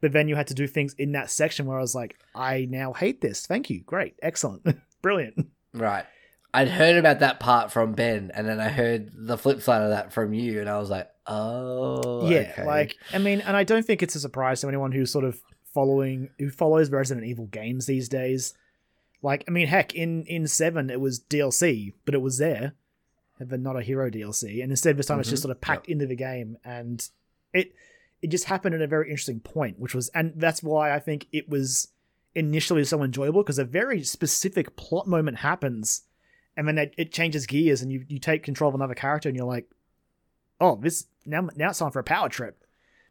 but then you had to do things in that section where I was like, I now hate this. Thank you, great, excellent, brilliant. Right. I'd heard about that part from Ben, and then I heard the flip side of that from you, and I was like, oh, yeah, okay. like I mean, and I don't think it's a surprise to anyone who's sort of following who follows Resident Evil games these days. Like, I mean, heck, in in seven it was DLC, but it was there, but not a hero DLC, and instead this time it's just Mhm. sort of packed into the game, and it it just happened at a very interesting point, which was, and that's why I think it was initially so enjoyable because a very specific plot moment happens, and then it, it changes gears, and you you take control of another character, and you're like, oh, this now now it's time for a power trip.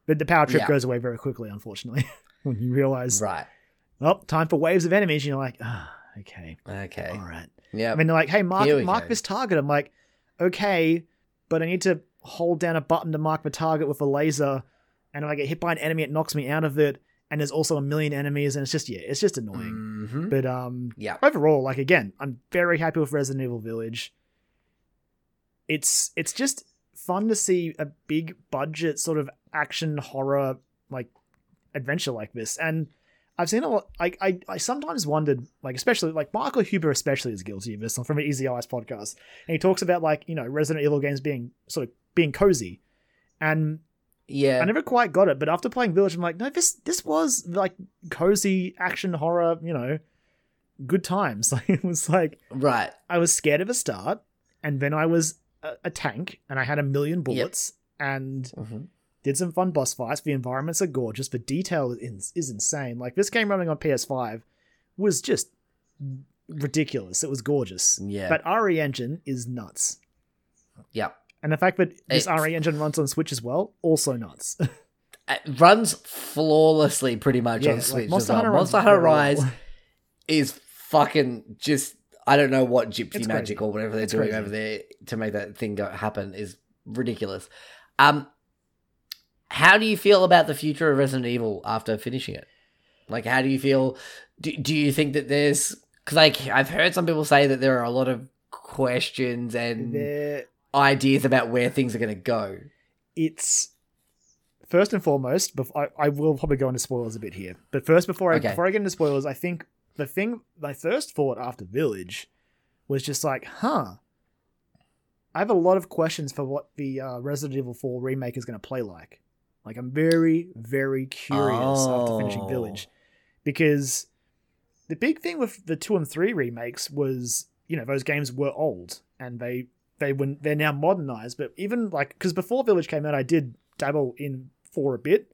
But the power trip Yeah. goes away very quickly, unfortunately, when you realize, right. oh, time for waves of enemies. And you're like, ah, okay, Okay. all right. Yeah. I mean, they're like, hey, mark mark go. this target. I'm like, okay, but I need to hold down a button to mark the target with a laser and if I get hit by an enemy, it knocks me out of it. And there's also a million enemies, and it's just yeah, it's just annoying. Mhm. But um, Yeah. overall, like again, I'm very happy with Resident Evil Village. It's it's just fun to see a big budget sort of action horror like adventure like this, and I've seen a lot. Like I, I sometimes wondered, like especially like Michael Huber especially is guilty of this from an Easy Allies podcast, and he talks about like you know Resident Evil games being sort of being cozy, and Yeah. I never quite got it, but after playing Village, I'm like, no, this this was like cozy action horror, you know, good times. Like it was like right. I was scared of a start, and then I was a, a tank, and I had a million bullets, and Mhm. Did some fun boss fights. The environments are gorgeous. The detail is, is insane. Like this game running on PS5 was just ridiculous. It was gorgeous. Yeah. That RE engine is nuts. Yeah. And the fact that this It's- RE engine runs on Switch as well, also nuts. It runs flawlessly pretty much Yeah, on like, Switch. Monster as well. Hunter Monster Hunter. Rise is fucking just I don't know what gypsy It's magic crazy. or whatever they're It's doing crazy. over there to make that thing go happen is ridiculous. Um how do you feel about the future of Resident Evil after finishing it? Like how do you feel do, do you think that there's cuz like I've heard some people say that there are a lot of questions and There, ideas about where things are going to go. it's first and foremost. Before I, I will probably go into spoilers a bit here, but first before I Okay. before I get into spoilers, I think the thing my first thought after Village was just like, huh. I have a lot of questions for what the uh, Resident Evil 4 remake is going to play like. Like, I'm very, very curious after finishing Oh. Village. Because the big thing with the 2 and 3 remakes was, you know, those games were old and they they were they're now modernized. But even like, because before Village came out, I did dabble in 4 a bit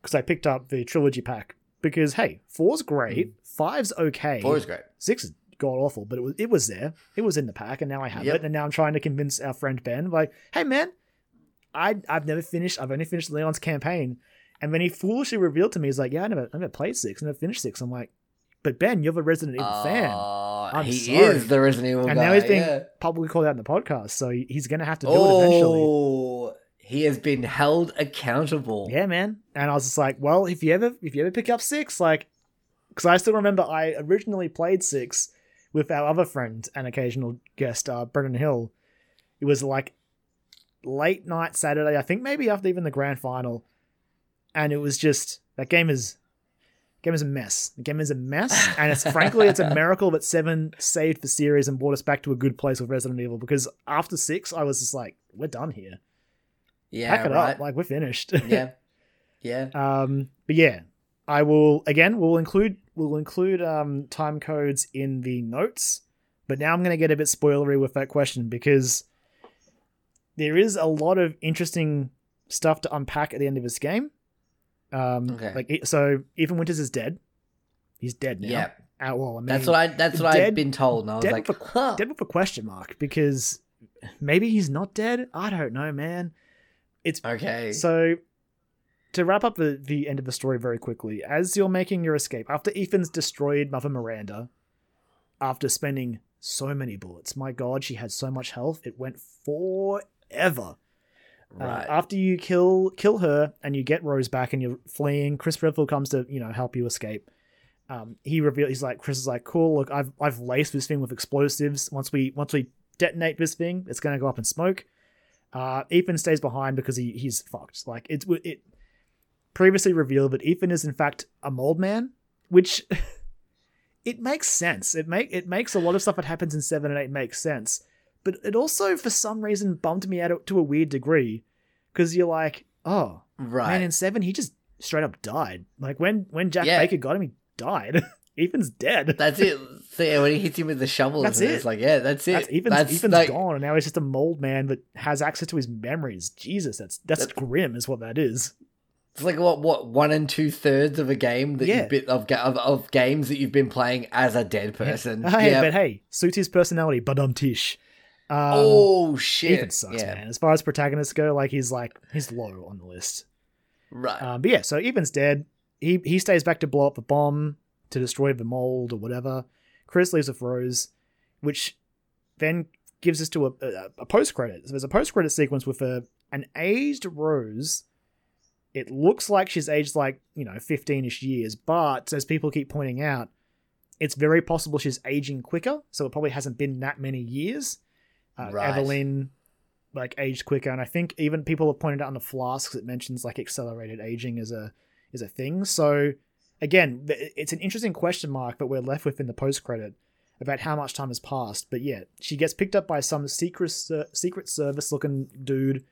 because I picked up the trilogy pack. Because, hey, four's great, mm. five's okay Four is great. six is god awful, but it was it was there. It was in the pack, and now I have Yep. it. And now I'm trying to convince our friend Ben, like, hey man, I I've never finished. I've only finished Leon's campaign. And then he foolishly revealed to me, he's like, yeah, I never I never played six, I never finished six. I'm like, but Ben, you're the Resident Evil fan. Oh, I'm he sorry. is the Resident Evil And guy. now he's being yeah. publicly called out in the podcast, so he's gonna have to do it eventually. Oh, he has been held accountable. Yeah, man. And I was just like, well, if you ever if you ever pick up six, like, because I still remember I originally played six with our other friend and occasional guest, uh, Brendan Hill. It was like late night Saturday, I think maybe after even the grand final, and it was just that game is game is a mess. The game is a mess, and it's frankly it's a miracle that seven saved the series and brought us back to a good place with Resident Evil. Because after six, I was just like, we're done here. yeah, Pack it right. up, like we're finished. yeah, yeah. Um, but yeah, I will again. We'll include we'll include um, time codes in the notes. But now I'm going to get a bit spoilery with that question because there is a lot of interesting stuff to unpack at the end of this game. Um, Okay. Like so, Ethan Winters is dead. He's dead now. Yeah, well, I mean, that's what I. That's what I've been told, and I was dead like, with a- huh. dead with a question mark because maybe he's not dead. I don't know, man. It's okay. so to wrap up the, the end of the story very quickly, as you're making your escape, after Ethan's destroyed Mother Miranda, after spending so many bullets, my god, she had so much health, it went forever. Uh, right. after you kill kill her and you get Rose back and you're fleeing, Chris Redfield comes to you know help you escape. Um, he reveals he's like Chris is like cool. Look, I've I've laced this thing with explosives. Once we once we detonate this thing, it's gonna go up in smoke. Uh, Ethan stays behind because he he's fucked. Like it's it previously revealed that Ethan is in fact a mold man, which it makes sense. It make it makes a lot of stuff that happens in seven and eight makes sense but it also for some reason bummed me out to a weird degree because you're like oh right. man in seven he just straight up died like when when jack Yeah. baker got him he died ethan's dead that's it. So yeah, when he hits him with the shovel, That's it's it. like, yeah, that's it. that's ethan's, That's ethan's like- gone and now he's just a mold man that has access to his memories jesus that's that's That- grim is what that is It's like what what one and two thirds of a game that Yeah. you've of, of of games that you've been playing as a dead person. hey Yeah. but hey suits his personality but um tish um, oh shit! Ethan sucks, yeah, man. As far as protagonists go, like he's like he's low on the list. right. Um, but yeah, so Ethan's dead. He he stays back to blow up the bomb to destroy the mold or whatever. Chris leaves with Rose, which then gives us to a, a, a post credit. So there's a post credit sequence with a an aged Rose it looks like she's aged like you know 15ish years but as people keep pointing out it's very possible she's aging quicker so it probably hasn't been that many years uh, Right. eveline like aged quicker and i think even people have pointed out on the flasks it mentions like accelerated aging as a is a thing so again it's an interesting question mark that we're left with in the post credit about how much time has passed but yeah she gets picked up by some secret ser- secret service looking dude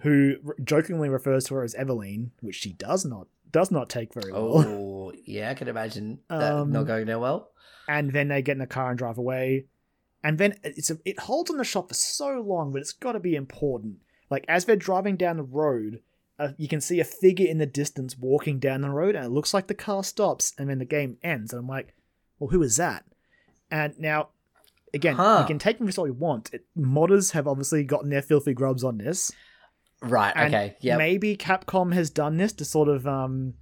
who r- jokingly refers to her as Eveline, which she does not does not take very well. Oh, yeah, I can imagine that Um, not going down well. And then they get in a car and drive away. And then it's a, it holds on the shot for so long, but it's got to be important. Like as they're driving down the road, uh, you can see a figure in the distance walking down the road, and it looks like the car stops, and then the game ends. And I'm like, well, who is that? And now, again, Huh. you can take this all you want. It, modders have obviously gotten their filthy grubs on this. Right, And okay, yeah. Maybe Capcom has done this to sort of um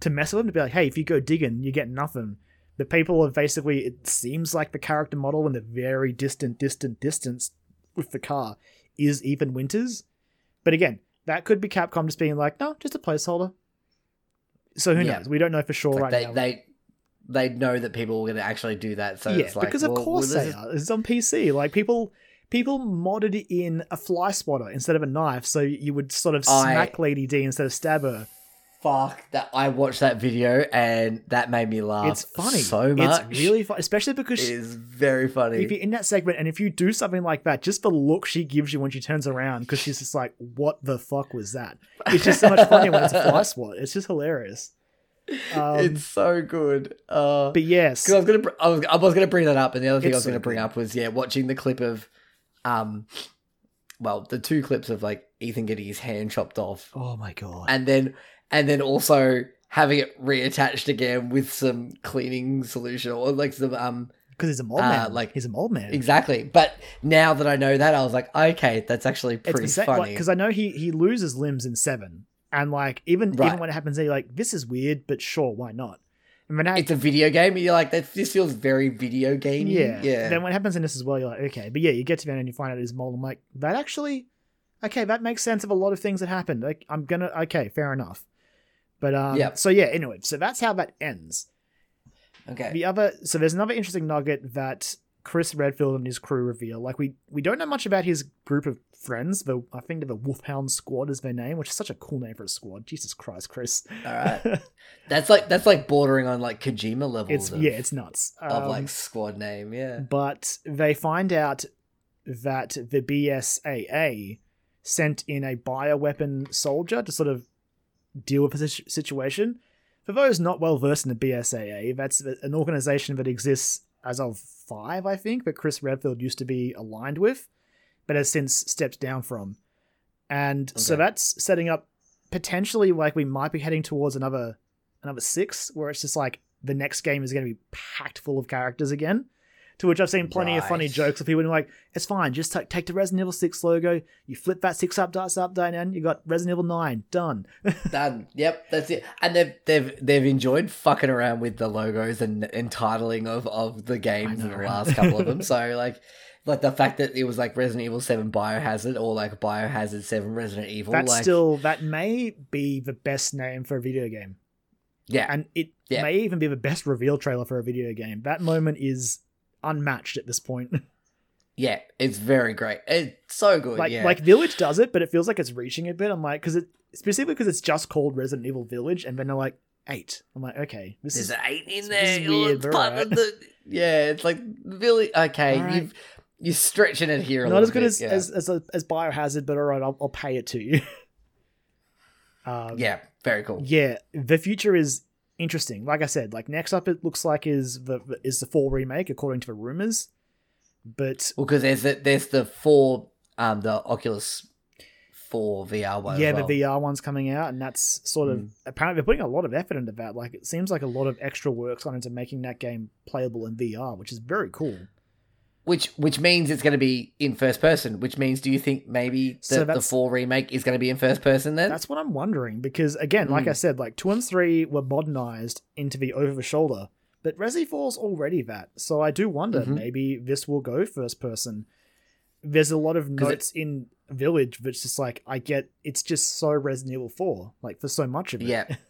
to mess with them to be like, hey, if you go digging, you get nothing. The people have basically it seems like the character model in the very distant, distant distance with the car is Ethan Winters. But again, that could be Capcom just being like, no, just a placeholder. So who Yeah. knows? We don't know for sure Like right they, now. they they know that people are going to actually do that, so yeah, it's like because of well, course well, they is- are. It's on PC. Like people, people modded in a fly swatter instead of a knife, so you would sort of I- smack Lady D instead of stab her. Fuck that! I watched that video and that made me laugh. it's funny so much. It's really funny, especially because It she- is very funny. if you're in that segment and if you do something like that, just the look she gives you when she turns around, because she's just like, "What the fuck was that?" It's just so much funnier when it's a fly swat. It's just hilarious. Um, it's so good. Uh, but yes, I was gonna, I was, I was gonna bring that up, and the other thing I was gonna bring up was yeah, watching the clip of, um, well, the two clips of like Ethan getting his hand chopped off, oh my god, and then and then also having it reattached again with some cleaning solution or like some um because he's a mold uh, man. like- he's a mold man. exactly. But now that I know that, I was like, okay, that's actually pretty same funny. because I know he he loses limbs in seven, and like even Right. even when it happens, there, you're like, "This is weird," but sure, why not? And when it's a video game, and you're like, this feels very video gamey. Yeah. yeah. Then what happens in this as well, you're like, okay. But yeah, you get to the end and you find out it's mold. I'm like, that actually, okay, that makes sense of a lot of things that happened. Like, I'm gonna, okay, fair enough. But um, Yep. so yeah. Anyway, so that's how that ends. okay. The other, so there's another interesting nugget that Chris Redfield and his crew reveal. Like we we don't know much about his group of friends. The I think the Wolfhound Squad is their name, which is such a cool name for a squad. Jesus Christ, Chris. All right. That's like that's like bordering on like Kojima levels. it's of, yeah, it's nuts. of Um, like squad name. Yeah. but they find out that the BSAA sent in a bioweapon soldier to sort of deal with the situ- situation. For those not well versed in the BSAA, that's an organization that exists as of five, I think, that Chris Redfield used to be aligned with, but has since stepped down from. And so that's setting up potentially like we might be heading towards another another six, where it's just like the next game is going to be packed full of characters again. To which I've seen plenty of funny jokes of people being like, "It's fine, just ta- take the Resident Evil Six logo, you flip that six up, dice up, down, and you got Resident Evil Nine done." Done. Yep, that's it. And they've they've they've enjoyed fucking around with the logos and entitling of of the games in the last couple of them. So like. Like the fact that it was like Resident Evil Seven Biohazard or like Biohazard Seven Resident Evil, That's like still that may be the best name for a video game, yeah, and it Yeah. may even be the best reveal trailer for a video game. That moment is unmatched at this point. yeah, it's very great. It's so good. like yeah, like Village does it, but it feels like it's reaching a bit. I'm like, because it specifically because it's just called Resident Evil Village, and then they're like eight. I'm like, okay, this There's is eight in there. weird, it's but part alright. of the yeah. It's like really okay. Alright. You've you're stretching it here a not as good bit, as, yeah. as as as Biohazard, but all right, I'll, I'll pay it to you. um, yeah, very cool. yeah, the future is interesting. Like I said, like next up, it looks like is the is the four remake according to the rumors, but Well, because there's the, there's the four um the Oculus four VR one. yeah, well. the VR one's coming out, and that's sort of Mm. apparently they're putting a lot of effort into that. Like it seems like a lot of extra work's gone into making that game playable in VR, which is very cool. Which which means it's going to be in first person. Which means, do you think maybe the, So the four remake is going to be in first person then? That's what I'm wondering because again, like Mm. I said, like two and three were modernized into the over the shoulder, but Resi 4's already that. So I do wonder Mhm. maybe this will go first person. There's a lot of 'Cause it- notes in village, it's just like I get it's just so Resident Evil 4, like for so much of it. Yeah.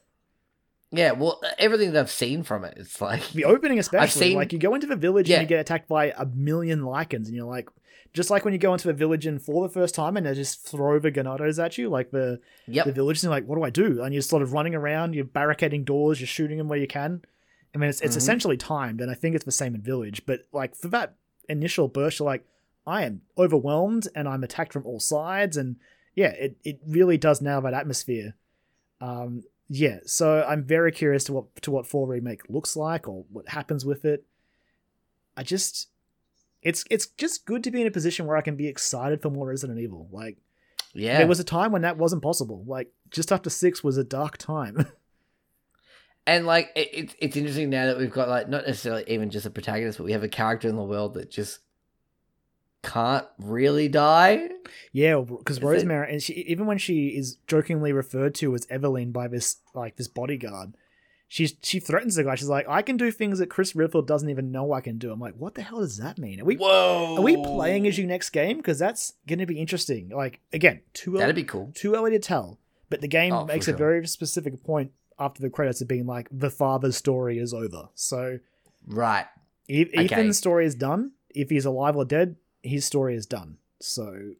Yeah, well, everything that I've seen from it, it's like The opening especially, seen- like you go into the village Yeah. and you get attacked by a million lycans, and you're like, just like when you go into a village and for the first time and they just throw the Ganados at you, like the yep, the village, and like, what do I do? And you're sort of running around, you're barricading doors, you're shooting them where you can. I mean, it's it's Mhm. essentially timed, and I think it's the same in village. But like for that initial burst, you're like, I am overwhelmed, and I'm attacked from all sides, and yeah, it it really does nail that atmosphere. Um, yeah, so I'm very curious to what to what four remake looks like or what happens with it. I just, it's it's just good to be in a position where I can be excited for more Resident Evil. Like yeah. there was a time when that wasn't possible. Like just after six was a dark time. and like it, it's it's interesting now that we've got like not necessarily even just a protagonist, but we have a character in the world that just can't really die. yeah, because Is it- Rosemary, and she even when she is jokingly referred to as Eveline by this like this bodyguard, she's she threatens the guy. She's like, I can do things that Chris Redfield doesn't even know I can do. I'm like, what the hell does that mean? Are we Whoa! are we playing as you next game? Because that's going to be interesting. Like again, too early, That'd be cool. too early to tell. But the game Oh, makes a very specific point after the credits of being like the father's story is over. So Right. E- Okay. Ethan's story is done. If he's alive or dead, his story is done. So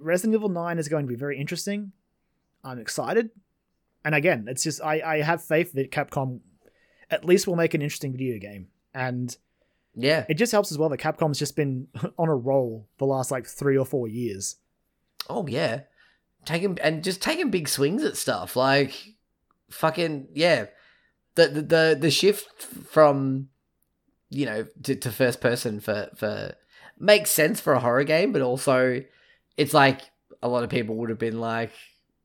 Resident Evil 9 is going to be very interesting. I'm excited. And again, it's just I, I have faith that Capcom at least will make an interesting video game. And Yeah. it just helps as well that Capcom's just been on a roll the last like three or four years. Oh yeah. Taking and just taking big swings at stuff like fucking yeah. The the the, the shift from you know to, to first person for for makes sense for a horror game, but also it's like a lot of people would have been like,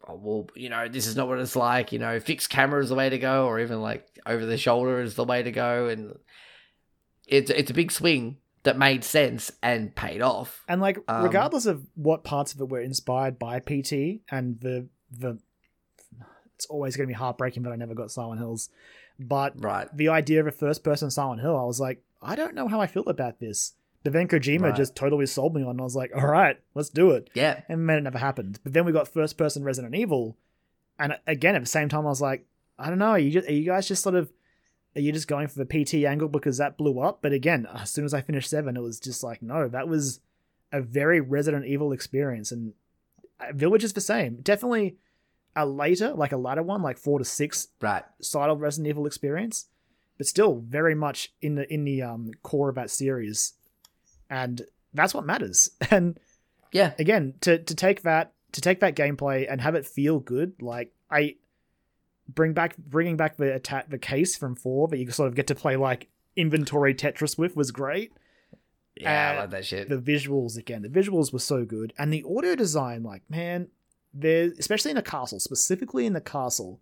oh, well, you know, this is not what it's like. You know, fixed camera is the way to go, or even like over the shoulder is the way to go, and it's it's a big swing that made sense and paid off. And like Um, regardless of what parts of it were inspired by PT and the the it's always going to be heartbreaking that I never got Silent Hills. But Right. the idea of a first person Silent Hill, I was like, I don't know how I feel about this. But then Kojima Right. just totally sold me on. and I was like, all right, let's do it. Yeah. And then it never happened. But then we got first person Resident Evil, and again at the same time, I was like, I don't know. Are you just, are you guys just sort of are you just going for the PT angle because that blew up? But again, as soon as I finished seven, it was just like, no, that was a very Resident Evil experience, and uh, Village is the same. Definitely a later, like a later one, like four to six Right. side of Resident Evil experience, but still very much in the in the um, core of that series, and that's what matters. And Yeah. again, to to take that to take that gameplay and have it feel good, like I bring back bringing back the attaché case from four that you sort of get to play like inventory Tetris with was great. Yeah, I love that shit. The visuals again, the visuals were so good, and the audio design, like man, there especially in the castle, specifically in the castle,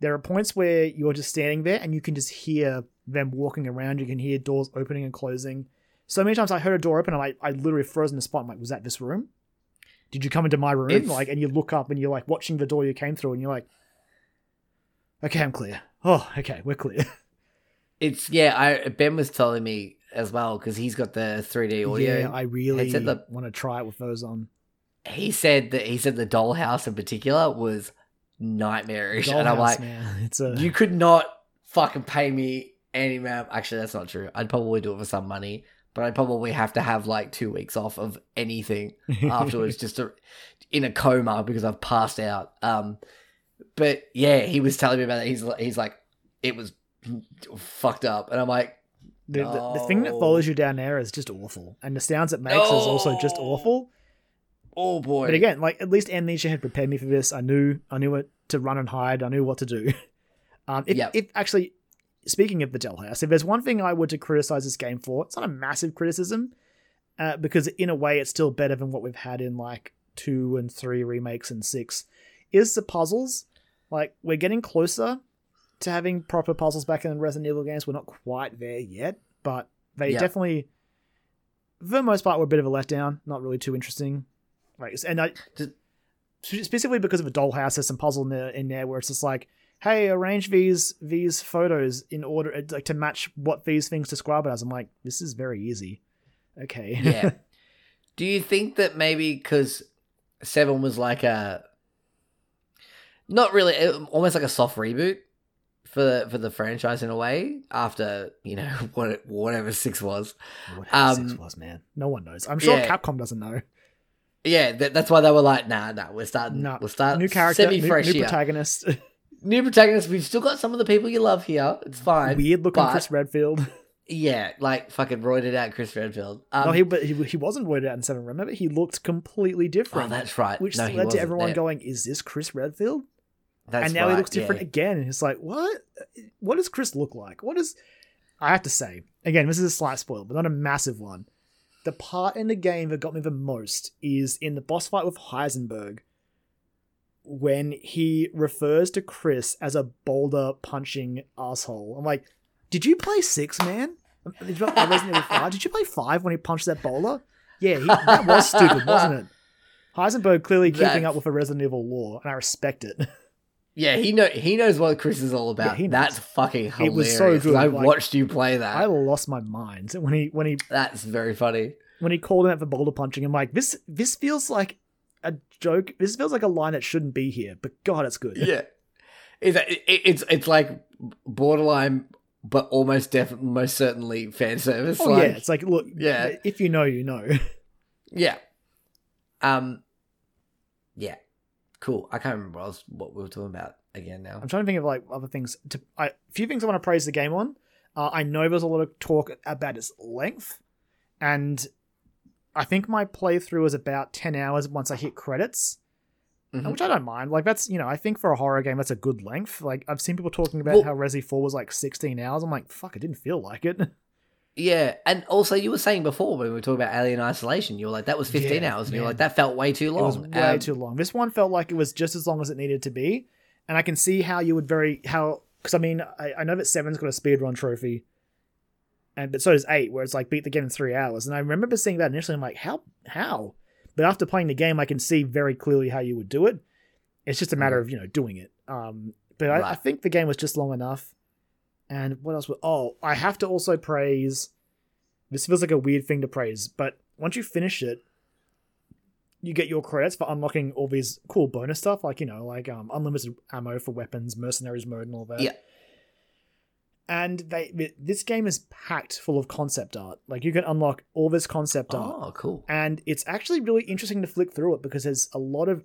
there are points where you're just standing there and you can just hear them walking around. You can hear doors opening and closing. So many times I heard a door open, and I I literally froze in the spot. I'm like, was that this room? Did you come into my room? It's- Like, and you look up and you're like watching the door you came through, and you're like, okay, I'm clear. Oh, okay, we're clear. It's yeah. I Ben was telling me as well because he's got the 3D audio. yeah, I really want to try it with those on. he said that he said the dollhouse in particular was nightmarish, and I'm like, man, it's a you could not fucking pay me any amount. Actually, that's not true. I'd probably do it for some money, but I'd probably have to have like two weeks off of anything afterwards, just to, in a coma because I've passed out. Um, but yeah, he was telling me about it. He's he's like, it was fucked up, and I'm like, The, the, the thing that follows you down there is just awful, and the sounds it makes is also just awful. oh boy. But again, like at least Amnesia had prepared me for this. I knew I knew it to run and hide. I knew what to do. Um, if, Yep. if actually, speaking of the Dollhouse, if there's one thing I were to criticize this game for, it's not a massive criticism, uh, because in a way it's still better than what we've had in like two and three remakes and six. Is the puzzles like we're getting closer to having proper puzzles back in Resident Evil games? We're not quite there yet, but they Yeah. definitely, for the most part, were a bit of a letdown. Not really too interesting. Like, and I specifically because of a dollhouse, there's some puzzle in there, in there where it's just like, hey, arrange these these photos in order uh, like to match what these things describe it as. I'm like, this is very easy. Okay. yeah. Do you think that maybe because seven was like a not really almost like a soft reboot for the, for the franchise in a way after you know what it, whatever six was. Whatever Um, six was, man. No one knows. I'm sure yeah. Capcom doesn't know. Yeah, that, that's why they were like, nah, nah, we're starting, No, we'll start new character, semi new, fresh new here. protagonist, new protagonist. We've still got some of the people you love here. It's fine. weird looking but- Chris Redfield. Yeah, like fucking roided out Chris Redfield. Um, no, he but he, he wasn't voted out in seven. Remember, he looked completely different. oh, that's right. which no, led to everyone there. going, "Is this Chris Redfield?" That's and now right, he looks different yeah. again, and it's like, what? What does Chris look like? What is? I have to say, again, this is a slight spoil, but not a massive one. The part in the game that got me the most is in the boss fight with Heisenberg, when he refers to Chris as a boulder punching asshole. I'm like, did you play six, man? Did you play Resident Evil Five? Did you play five when he punched that boulder? Yeah, he, that was stupid, wasn't it? Heisenberg clearly keeping up with the Resident Evil lore, and I respect it. Yeah, he know he knows what Chris is all about. Yeah. That's fucking It hilarious. was so good, I like- watched you play that. I lost my mind when he when he That's very funny. when he called him out for boulder punching. I'm like, this this feels like a joke. This feels like a line that shouldn't be here, but God, it's good. Yeah, it's it's it's like borderline, but almost definitely, most certainly fan service. Oh like, yeah, it's like look, Yeah. if you know, you know. Yeah. Um. Yeah. Cool. I can't remember what, else, what we were talking about again now. I'm trying to think of like other things. To I, a few things I want to praise the game on. Uh, I know there's a lot of talk about its length, and I think my playthrough was about ten hours once I hit credits. Mhm. which I don't mind. Like that's you know I think for a horror game that's a good length. Like I've seen people talking about Well- how Resi Four was like 16 hours. I'm like fuck, it didn't feel like it. Yeah, and also you were saying before when we were talking about Alien Isolation, you were like that was fifteen Yeah, hours, and you were like that felt way too It long. was way Um, too long. This one felt like it was just as long as it needed to be, and I can see how you would very how because I mean I, I know that Seven's got a speedrun trophy, and but so does Eight, where it's like beat the game in three hours. And I remember seeing that initially, I'm like how how, but after playing the game, I can see very clearly how you would do it. It's just a matter of you know doing it. Um, but I, I think the game was just long enough. And what else? Was, oh, I have to also praise. This feels like a weird thing to praise, but once you finish it, you get your credits for unlocking all these cool bonus stuff, like you know, like um, unlimited ammo for weapons, mercenaries mode, and all that. Yeah. And they this game is packed full of concept art. Like you can unlock all this concept art, Oh, cool. and it's actually really interesting to flick through it because there's a lot of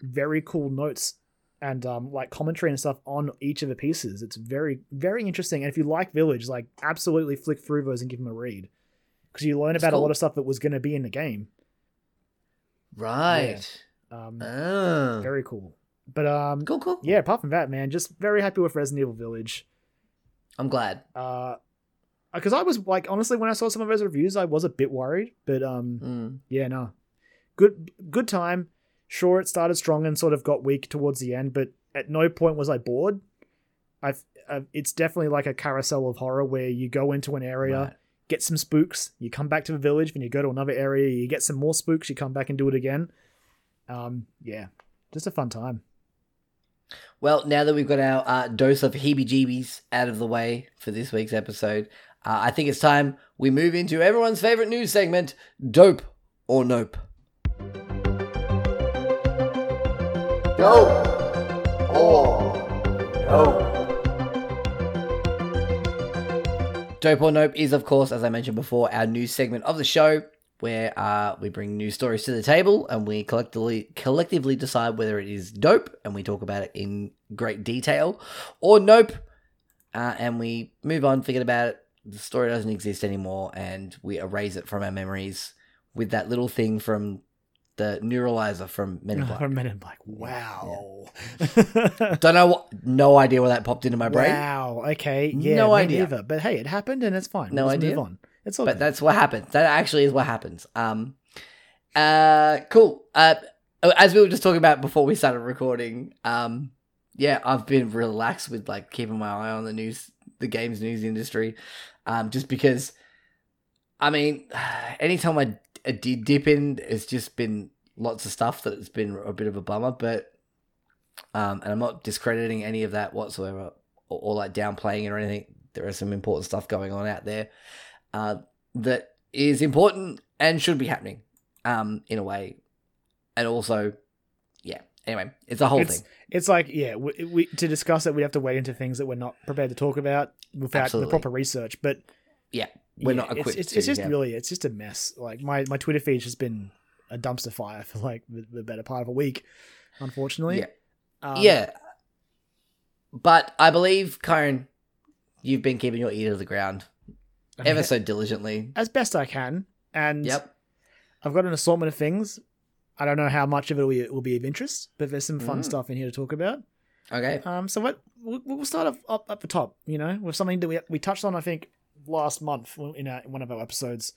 very cool notes and um, like commentary and stuff on each of the pieces. It's very very interesting. And if you like Village, like absolutely flick through those and give them a read because you learn That's about a lot of stuff that was going to be in the game. Right. Um, Oh. very cool. But um, Cool, cool. yeah, apart from that, man, just very happy with Resident Evil Village. I'm glad. Uh, because I was like, honestly, when I saw some of those reviews, I was a bit worried. But um, Mm. yeah, no, good, good time. Sure, it started strong and sort of got weak towards the end, but at no point was I bored. I've, I've it's definitely like a carousel of horror where you go into an area, Right. get some spooks, you come back to the village, then you go to another area, you get some more spooks, you come back and do it again. Um, yeah, just a fun time. Well, now that we've got our uh, dose of heebie-jeebies out of the way for this week's episode, uh, I think it's time we move into everyone's favorite news segment, Dope or Nope. Dope or Nope is, of course, as I mentioned before, our news segment of the show where uh, we bring new stories to the table and we collectively collectively decide whether it is dope and we talk about it in great detail or nope uh, and we move on, forget about it. The story doesn't exist anymore and we erase it from our memories with that little thing from the neuralizer from Men in Black. From Men in Black. Wow. Don't know what, no idea where that popped into my brain. Wow. Okay. Yeah. No idea. neither. But hey, it happened and it's fine. No Let's idea. Move on. It's all but that's what happens. That actually is what happens. Um, uh, cool. Uh, as we were just talking about before we started recording, um, yeah, I've been relaxed with like keeping my eye on the news, the games news industry, um, just because. I mean, anytime I, I did dip in, it's just been lots of stuff that has been a bit of a bummer. But, um, and I'm not discrediting any of that whatsoever, or, or like downplaying it or anything. There is some important stuff going on out there uh, that is important and should be happening um, in a way. and also, yeah. Anyway, it's a whole it's, thing. It's like, yeah, we, we to discuss it, we have to wade into things that we're not prepared to talk about without Absolutely. the proper research. But Yeah, we're yeah, not it's- equipped. It's, to, it's just yeah. really, it's just a mess. Like my my Twitter feed has been a dumpster fire for like the, the better part of a week, unfortunately. Yeah. Um, yeah. But I believe, Karen, you've been keeping your ear to the ground I mean, ever so diligently. as best I can, and Yep. I've got an assortment of things. I don't know how much of it will be, will be of interest, but there's some fun Mm. stuff in here to talk about. Okay. Um, so what we'll, we'll start up, up at the top, you know, with something that we we touched on, I think, last month in, our, in one of our episodes.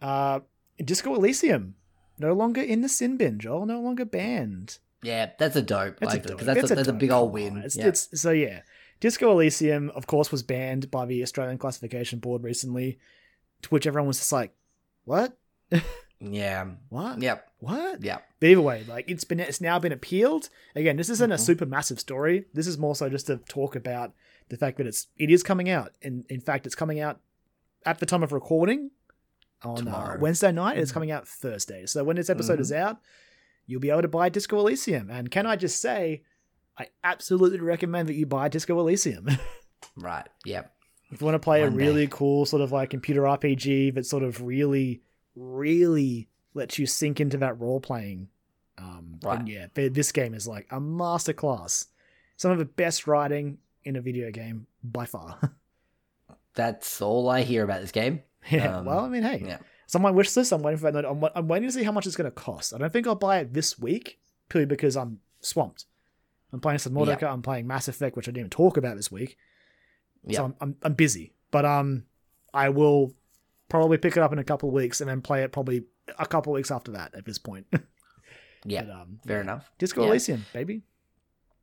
Uh, Disco Elysium, no longer in the sin bin, Joel, no longer banned. Yeah, that's a dope. That's like, a dope. that's, a, that's a big old win. It's, yeah. it's so yeah. Disco Elysium, of course, was banned by the Australian Classification Board recently, to which everyone was just like, "What? yeah. What? Yep. What?" Yep. But either way, like it's been it's now been appealed. Again, this isn't a Mhm. super massive story. This is more so just to talk about the fact that it's it is coming out. And in fact, it's coming out at the time of recording on uh, Wednesday night. It's Mhm. coming out Thursday. So when this episode Mhm. is out, you'll be able to buy Disco Elysium. And can I just say, I absolutely recommend that you buy Disco Elysium. Right. Yep. if you want to play One a day. really cool sort of like computer RPG that sort of really, really lets you sink into that role playing. Um, Right. yeah, this game is like a masterclass. Some of the best writing in a video game by far. That's all I hear about this game. yeah. Um, well, I mean, hey, Yeah. it's on my wish list. I'm waiting for that. I'm, I'm waiting to see how much it's going to cost. I don't think I'll buy it this week purely because I'm swamped. I'm playing Subnautica. I'm playing Mass Effect, which I didn't even talk about this week. Yeah. So I'm, I'm I'm busy, but um, I will probably pick it up in a couple of weeks and then play it probably a couple of weeks after that. At this point, yeah. but, um, Fair enough. Disco Yeah. Elysium, baby.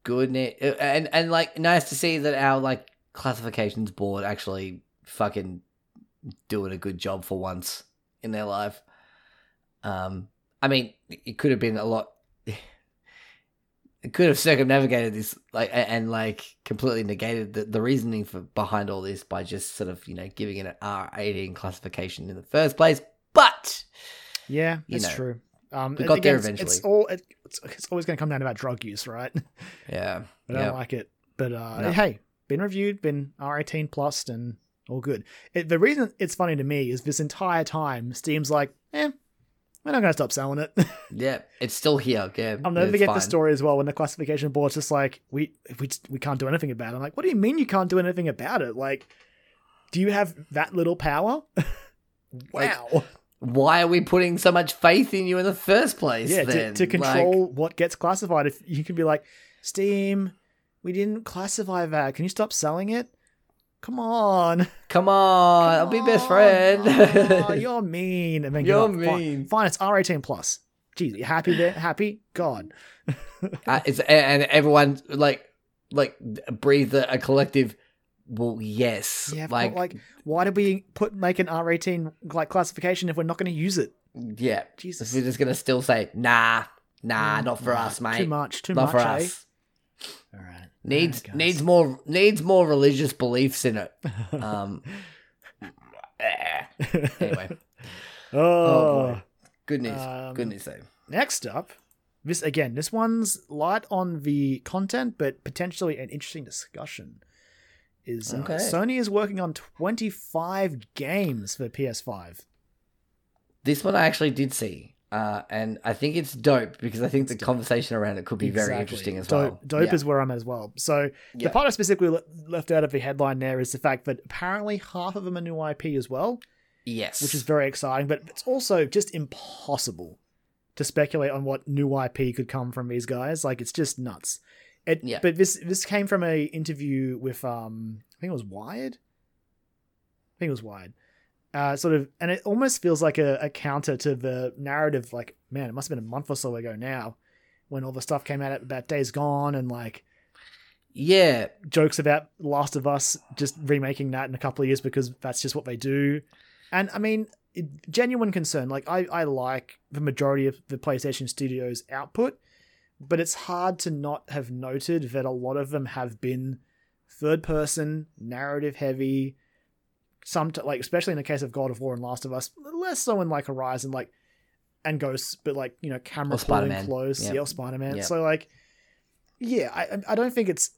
Good. ne- And and like nice to see that our like classifications board actually fucking doing a good job for once in their life. Um, I mean, it could have been a lot. Could have circumnavigated this, like, and like completely negated the, the reasoning for behind all this by just sort of, you know, giving it an R eighteen classification in the first place. But Yeah, it's know, true. Um, we got there it's- It's all it, it's, it's always going to come down to that drug use, right? yeah, I don't yeah, like it. But uh, No. hey, been reviewed, been R18 plus, and all good. It, the reason it's funny to me is this entire time, Steam's like, eh, we're not going to stop selling it. yeah, it's still here. Yeah, I'll never forget the story as well when the classification board's just like, we we we can't do anything about it. I'm like, what do you mean you can't do anything about it? Like, do you have that little power? Like, wow. Why are we putting so much faith in you in the first place? yeah, to, then? to Like, control what gets classified. If you can be like, Steam, we didn't classify that. Can you stop selling it? Come on. come on, I'll be best friend. Oh, you're mean. And then You're go, "Fine- mean." Fine, it's R18 plus. Jeez, you happy there? Happy? God. uh, it's, and everyone like like breathe a, a collective. Well, yes, Yeah, like, like, why did we put make an R18 like classification if we're not going to use it? yeah. Jesus. We're just gonna still say nah, nah, Mm, not for nah, us, mate. Too much. Too not much. for eh? us. All right. Needs guys. needs more needs more religious beliefs in it. Um. eh. anyway, oh. oh good news. Um, good news though. Next up, this again. This one's light on the content, but potentially an interesting discussion. Is uh, Okay. Sony is working on 25 games for PS5. This one I actually did see, uh, and I think it's dope because I think the conversation around it could be very interesting as dope, well. Dope Yeah. is where I'm at as well. So Yeah. the part I specifically le- left out of the headline there is the fact that apparently half of them are new IP as well, yes, which is very exciting. But it's also just impossible to speculate on what new IP could come from these guys. Like it's just nuts. It, Yeah. But this this came from a interview with um I think it was Wired. I think it was Wired. Uh, sort of, and it almost feels like a, a counter to the narrative. Like, man, it must have been a month or so ago now, when all the stuff came out about Days Gone and like yeah, jokes about Last of Us just remaking that in a couple of years because that's just what they do. And I mean, genuine concern. Like, I, I like the majority of the PlayStation Studios output, but it's hard to not have noted that a lot of them have been third person, narrative heavy. Some, like, especially in the case of God of War and Last of Us, less so in like Horizon. Like, and Ghosts, but like you know, camera pulling close, Yep. yeah, Spider Man. Yep. So like, yeah, I I don't think it's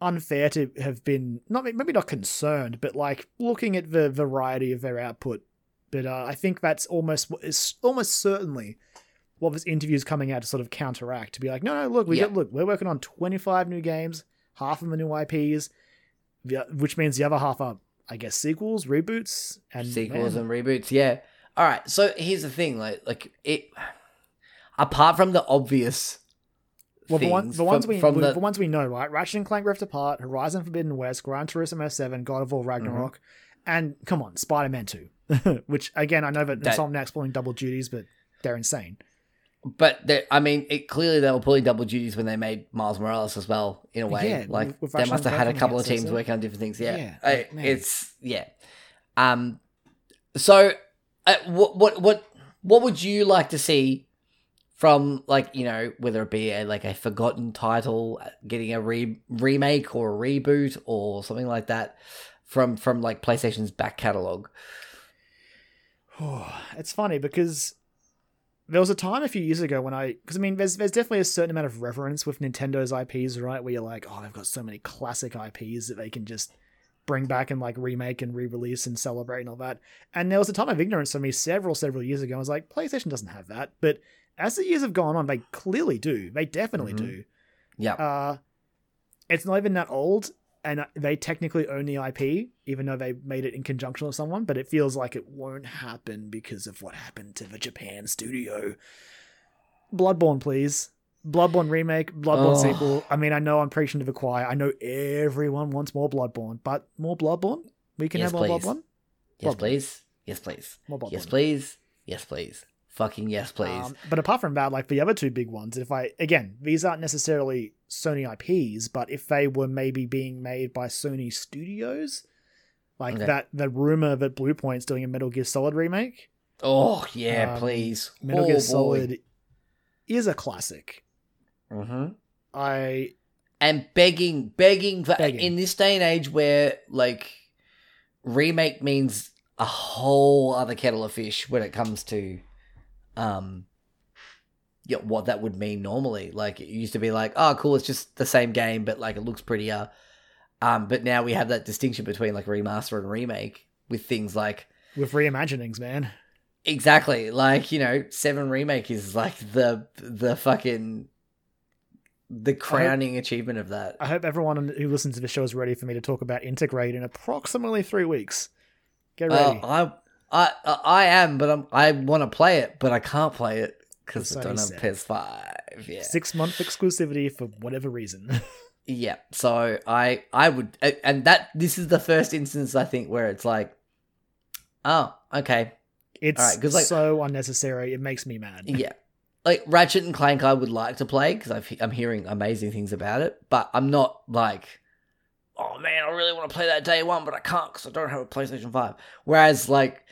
unfair to have been not maybe not concerned, but like looking at the variety of their output. But uh, I think that's almost what is almost certainly what this interview is coming out to sort of counteract. To be like, no, no, look, we Yeah. got look, we're working on twenty five new games, half of them are new IPs, the- which means the other half are, I guess, sequels, reboots, and sequels man, and reboots. Yeah. All right. So here's the thing, like, like it. Apart from the obvious, Well, the, one, the ones from- we from the, the- ones we know, right? Ratchet and Clank Rift Apart, Horizon Forbidden West, Gran Turismo Seven, God of War Ragnarok, mm-hmm. and come on, Spider Man Two, which again I know that, That- Insomniac's pulling double duties, but they're insane. But I mean, it clearly they were pulling double duties when they made Miles Morales as well. In a way, Yeah, like they must have had a couple of teams working on different things. Yeah, Yeah, I- it's yeah. Um, so uh, what what what what would you like to see? From like you know whether it be a like a forgotten title uh, getting a re- remake or a reboot or something like that from from like PlayStation's back catalog. it's funny because there was a time a few years ago when I, because I mean, there's there's definitely a certain amount of reverence with Nintendo's IPs, right? Where you're like, oh, they've got so many classic IPs that they can just bring back and like remake and re-release and celebrate and all that. And there was a time of ignorance for me several several years ago. I was like, PlayStation doesn't have that, but as the years have gone on, they clearly do. They definitely Mhm. do. Yeah, Uh, it's not even that old, and they technically own the IP, even though they made it in conjunction with someone. But it feels like it won't happen because of what happened to the Japan studio. Bloodborne, please. Bloodborne remake, Bloodborne Oh. sequel. I mean, I know I'm preaching to the choir. I know everyone wants more Bloodborne, but more Bloodborne. We can Yes, have more please. Bloodborne. yes Bloodborne. please, yes please, More Bloodborne. yes please, yes please, fucking yes please. Um, but apart from that, like the other two big ones, if I again, these aren't necessarily Sony IPs, but if they were maybe being made by Sony Studios, like Okay. that, the rumor that Bluepoint's doing a Metal Gear Solid remake, oh yeah, um, please, Metal oh, Gear boy. Solid is a classic. Mhm. I and begging, begging for Begging. in this day and age where like remake means a whole other kettle of fish when it comes to um yeah, what that would mean normally. Like it used to be like, oh cool, it's just the same game, but like it looks prettier. Um, but now we have that distinction between like remaster and remake with things like with reimaginings, man. exactly like you know seven remake is like the the fucking the crowning achievement of that. I hope everyone who listens to the show is ready for me to talk about Intergrade in approximately three weeks. Get ready. Uh, I, I, I am, but I'm, I want to play it, but I can't play it because The I don't Sony have set. PS5. Yeah, Six month exclusivity for whatever reason. yeah. So I, I would, and that this is the first instance I think where it's like, oh, okay, It's Alright, 'cause, like- so unnecessary. It makes me mad. yeah. Like Ratchet and Clank, I would like to play because I'm hearing amazing things about it, but I'm not like, oh man, I really want to play that day one, but I can't because I don't have a PlayStation Five. Whereas like,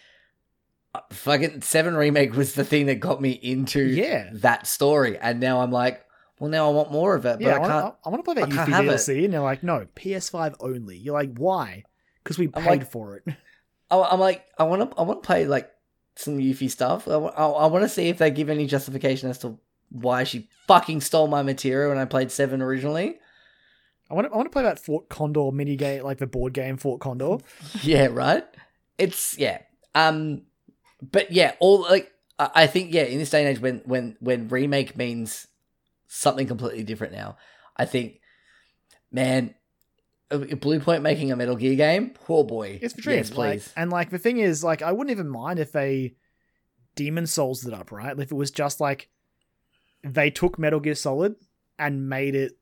fucking Seven remake was the thing that got me into Yeah. that story, and now I'm like, well, now I want more of it, but Yeah, I I want, can't. to, I want to play that I can't Yuffie have it. DLC, and they're like, no, PS5 only. You're like, why? Because we I'm paid like- for it. I, I'm like, I want to, I want to play like some Yuffie stuff. I, want to see if they give any justification as to why she fucking stole my materia when I played Seven originally. I want to, I want to play that Fort Condor mini game, like the board game Fort Condor. Yeah, right. It's yeah. Um, but yeah, all like I think yeah, in this day and age, when when when remake means something completely different now, I think, man, Bluepoint making a Metal Gear game, oh boy, It's for dreams, yes, like- please. and like the thing is, like, I wouldn't even mind if they Demon's Souls it up, right? If it was just like they took Metal Gear Solid and made it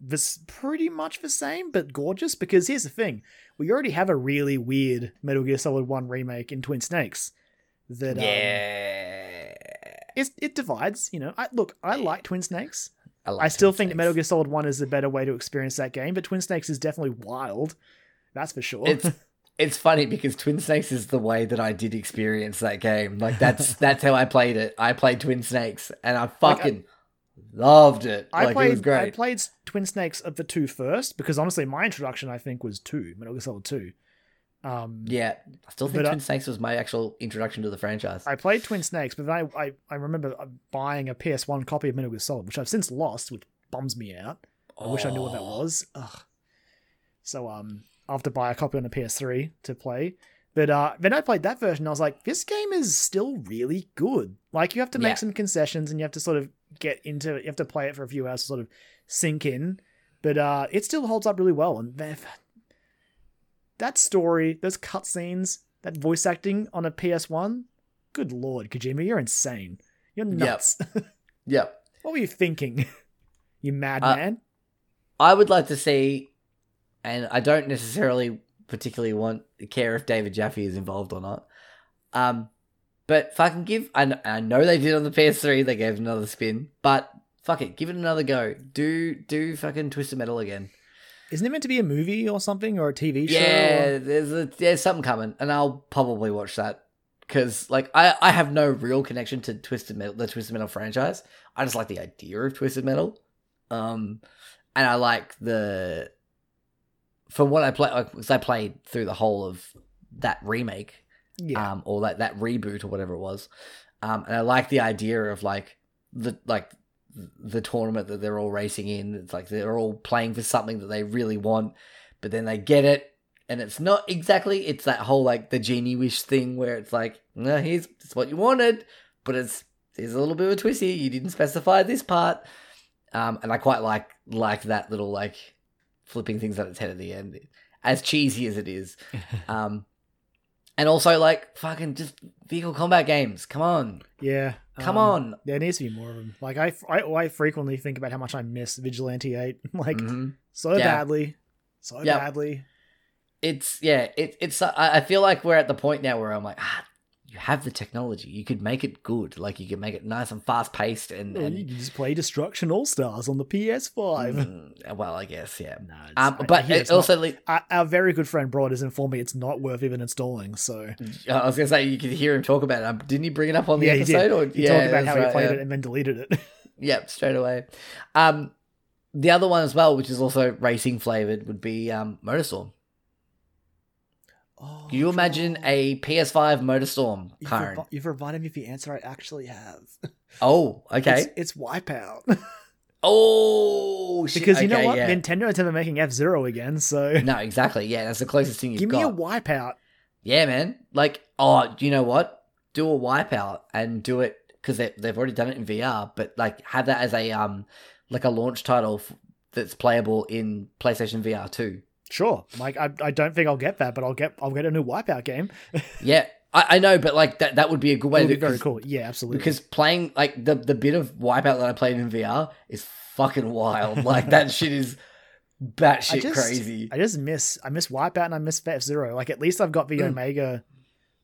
this pretty much the same but gorgeous. Because here's the thing: we already have a really weird Metal Gear Solid One remake in Twin Snakes. That um, yeah, it's, it divides. You know, I look, I like Twin Snakes. like I still Twin think that Metal Gear Solid One is a better way to experience that game, but Twin Snakes is definitely wild. That's for sure. It's it's funny because Twin Snakes is the way that I did experience that game. Like that's that's how I played it. I played Twin Snakes and I Like, I- fucking loved it. I like played it was great. I played Twin Snakes of the two first because honestly, my introduction I think was two Metal Gear Solid Two. Um, Yeah, I still think uh, Twin Snakes was my actual introduction to the franchise. I played Twin Snakes, but then I, I, I remember uh, buying a PS1 copy of Metal Gear Solid, which I've since lost, which bums me out. I wish I knew what that Oh. was. Ugh. So um, I'll have to buy a copy on the PS3 to play. But uh, then I played that version. I was like, this game is still really good. Like you have to make Yeah. some concessions, and you have to sort of get into it. You have to play it for a few hours to sort of sink in. But uh, it still holds up really well. And that story, those cutscenes, that voice acting on a PS1. Good lord, Kojima, you're insane. You're nuts. Yep. what were you thinking? you Uh, madman. I would like to see, and I don't necessarily particularly want to care if David Jaffe is involved or not. Um, but fucking give. I, I know they did on the PS3. They gave another spin, but fuck it, give it another go. Do do fucking Twisted Metal again. Isn't it meant to be a movie or something or a TV show? Yeah, there's a, there's something coming, and I'll probably watch that because like I I have no real connection to Twisted Metal, the Twisted Metal franchise. I just like the idea of Twisted Metal, um, and I like the from what I play because I played through the whole of that remake, Yeah. um, or that that reboot or whatever it was, um, and I like the idea of like the like the tournament that they're all racing in. It's like they're all playing for something that they really want, but then they get it, and it's not exactly. It's that whole like the genie wish thing where it's like, no, here's it's what you wanted, but it's there's a little bit of a twist here. You didn't specify this part, um, and I quite like like that little like flipping things on its head at the end, as cheesy as it is. Um, and also like fucking just vehicle combat games. Come on, yeah. Come um, on. There needs to be more of them. Like I, I, I frequently think about how much I miss Vigilante Eight, like Mhm. so Yeah. badly, so badly. it's yeah it, it's I I feel like we're at the point now where i'm like ah you have the technology you could make it good like you could make it nice and fast paced and, Or you and can just play Destruction All Stars on the PS5. Mm, well i guess yeah No, it's- um I- but hear it it's not- also le- our, our very good friend Broad has informed me it's not worth even installing. So i was gonna say you could hear him talk about it um, didn't he bring it up on the yeah, he episode did. or he yeah talked about how he right, played yeah. it and then deleted it. Yep, straight away. Um, the other one as well, which is also racing flavored, would be um, Motorstorm. Oh, Can you imagine a PS5 Motorstorm, You've, Karen? you've reminded me of the answer I actually have. Oh, okay. It's, it's Wipeout. oh, shit. because you know what? yeah. Nintendo is never making F Zero again, so No, exactly. Yeah, that's the closest thing you've give got. me a Wipeout. yeah, man. Like, oh, you know what? Do a wipeout and do it because they, they've already done it in VR, but like have that as a um like a launch title f- that's playable in PlayStation VR too. Sure. Like I, I don't think I'll get that, but I'll get I'll get a new Wipeout game. Yeah, I, I know, but like that that would be a good way to be very cool. Yeah, absolutely. Because playing like the the bit of Wipeout that I played in VR is fucking wild. Like that shit is I batshit just- crazy. I just miss I miss Wipeout and I miss F Zero. Like at least I've got the Mm. Omega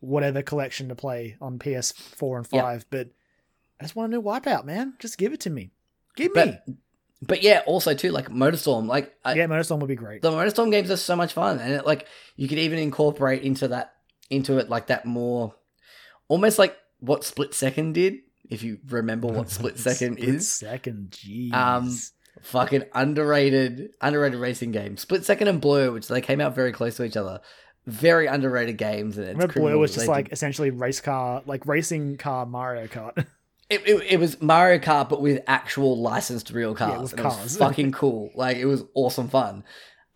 whatever collection to play on PS4 and Yeah. 5, but I just want a new Wipeout, man. Just give it to me. Give But me. But yeah, also too like Motorstorm. Like I, yeah, Motorstorm would be great. the Motorstorm games are so much fun, and it, like you could even incorporate into that into it like that more, almost like what Split Second did. If you remember what Split Second Split is, Second, jeez. Um, fucking underrated, underrated racing game. Split Second and Blur, which they came out very close to each other. Very underrated games, and it's Remember Blur was just like essentially race car, like racing car Mario Kart. it, it, it was Mario Kart, but with actual licensed real cars. and it was cars. fucking cool. Like it was awesome fun.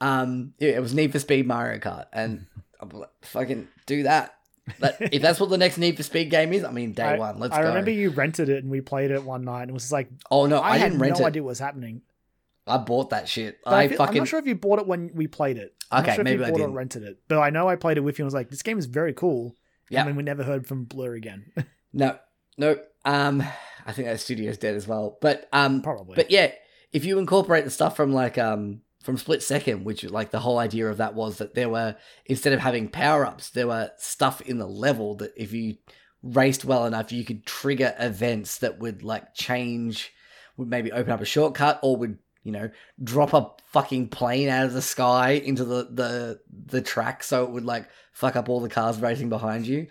Um, it, it was Need for Speed Mario Kart, and I'm like, fucking do that. That- if that's what the next Need for Speed game is, I mean, day I, one. Let's I go. remember you rented it and we played it one night and it was like oh no, I, I, had didn't rent no it. idea what was happening. I bought that shit. But I, I feel, fucking I'm not sure if you bought it when we played it. I'm Okay, not sure maybe I if you bought it or didn't. rented it. But I know I played it with you and was like, this game is very cool. Yeah. And then we never heard from Blur again. no, no. Um, I think that studio's dead as well. But um, Probably. But yeah, if you incorporate the stuff from like um from Split Second, which like the whole idea of that was that there were instead of having power ups, there were stuff in the level that if you raced well enough, you could trigger events that would like change, would maybe open up a shortcut or would you know drop a fucking plane out of the sky into the the the track so it would like fuck up all the cars racing behind you.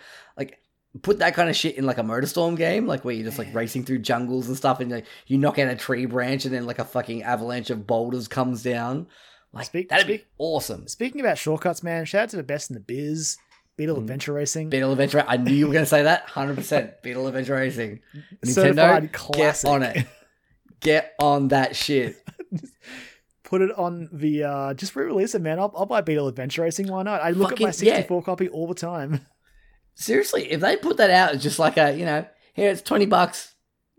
Put that kind of shit in like a Motorstorm game, like where you're just like racing through jungles and stuff, and like you knock out a tree branch, and then like a fucking avalanche of boulders comes down. Like Speak- that'd be awesome. Speaking about shortcuts, man, shout out to the best in the biz, Beetle Mm. Adventure Racing. Beetle Adventure. I knew you were going to say that. Hundred percent. Beetle Adventure Racing. Nintendo, get on it. Get on that shit. Put it on the uh just re-release it, man. I'll, I'll buy Beetle Adventure Racing. Why not? I look at my Fucking- yeah. 64 copy all the time. Seriously, if they put that out as just like a, you know, here it's twenty bucks.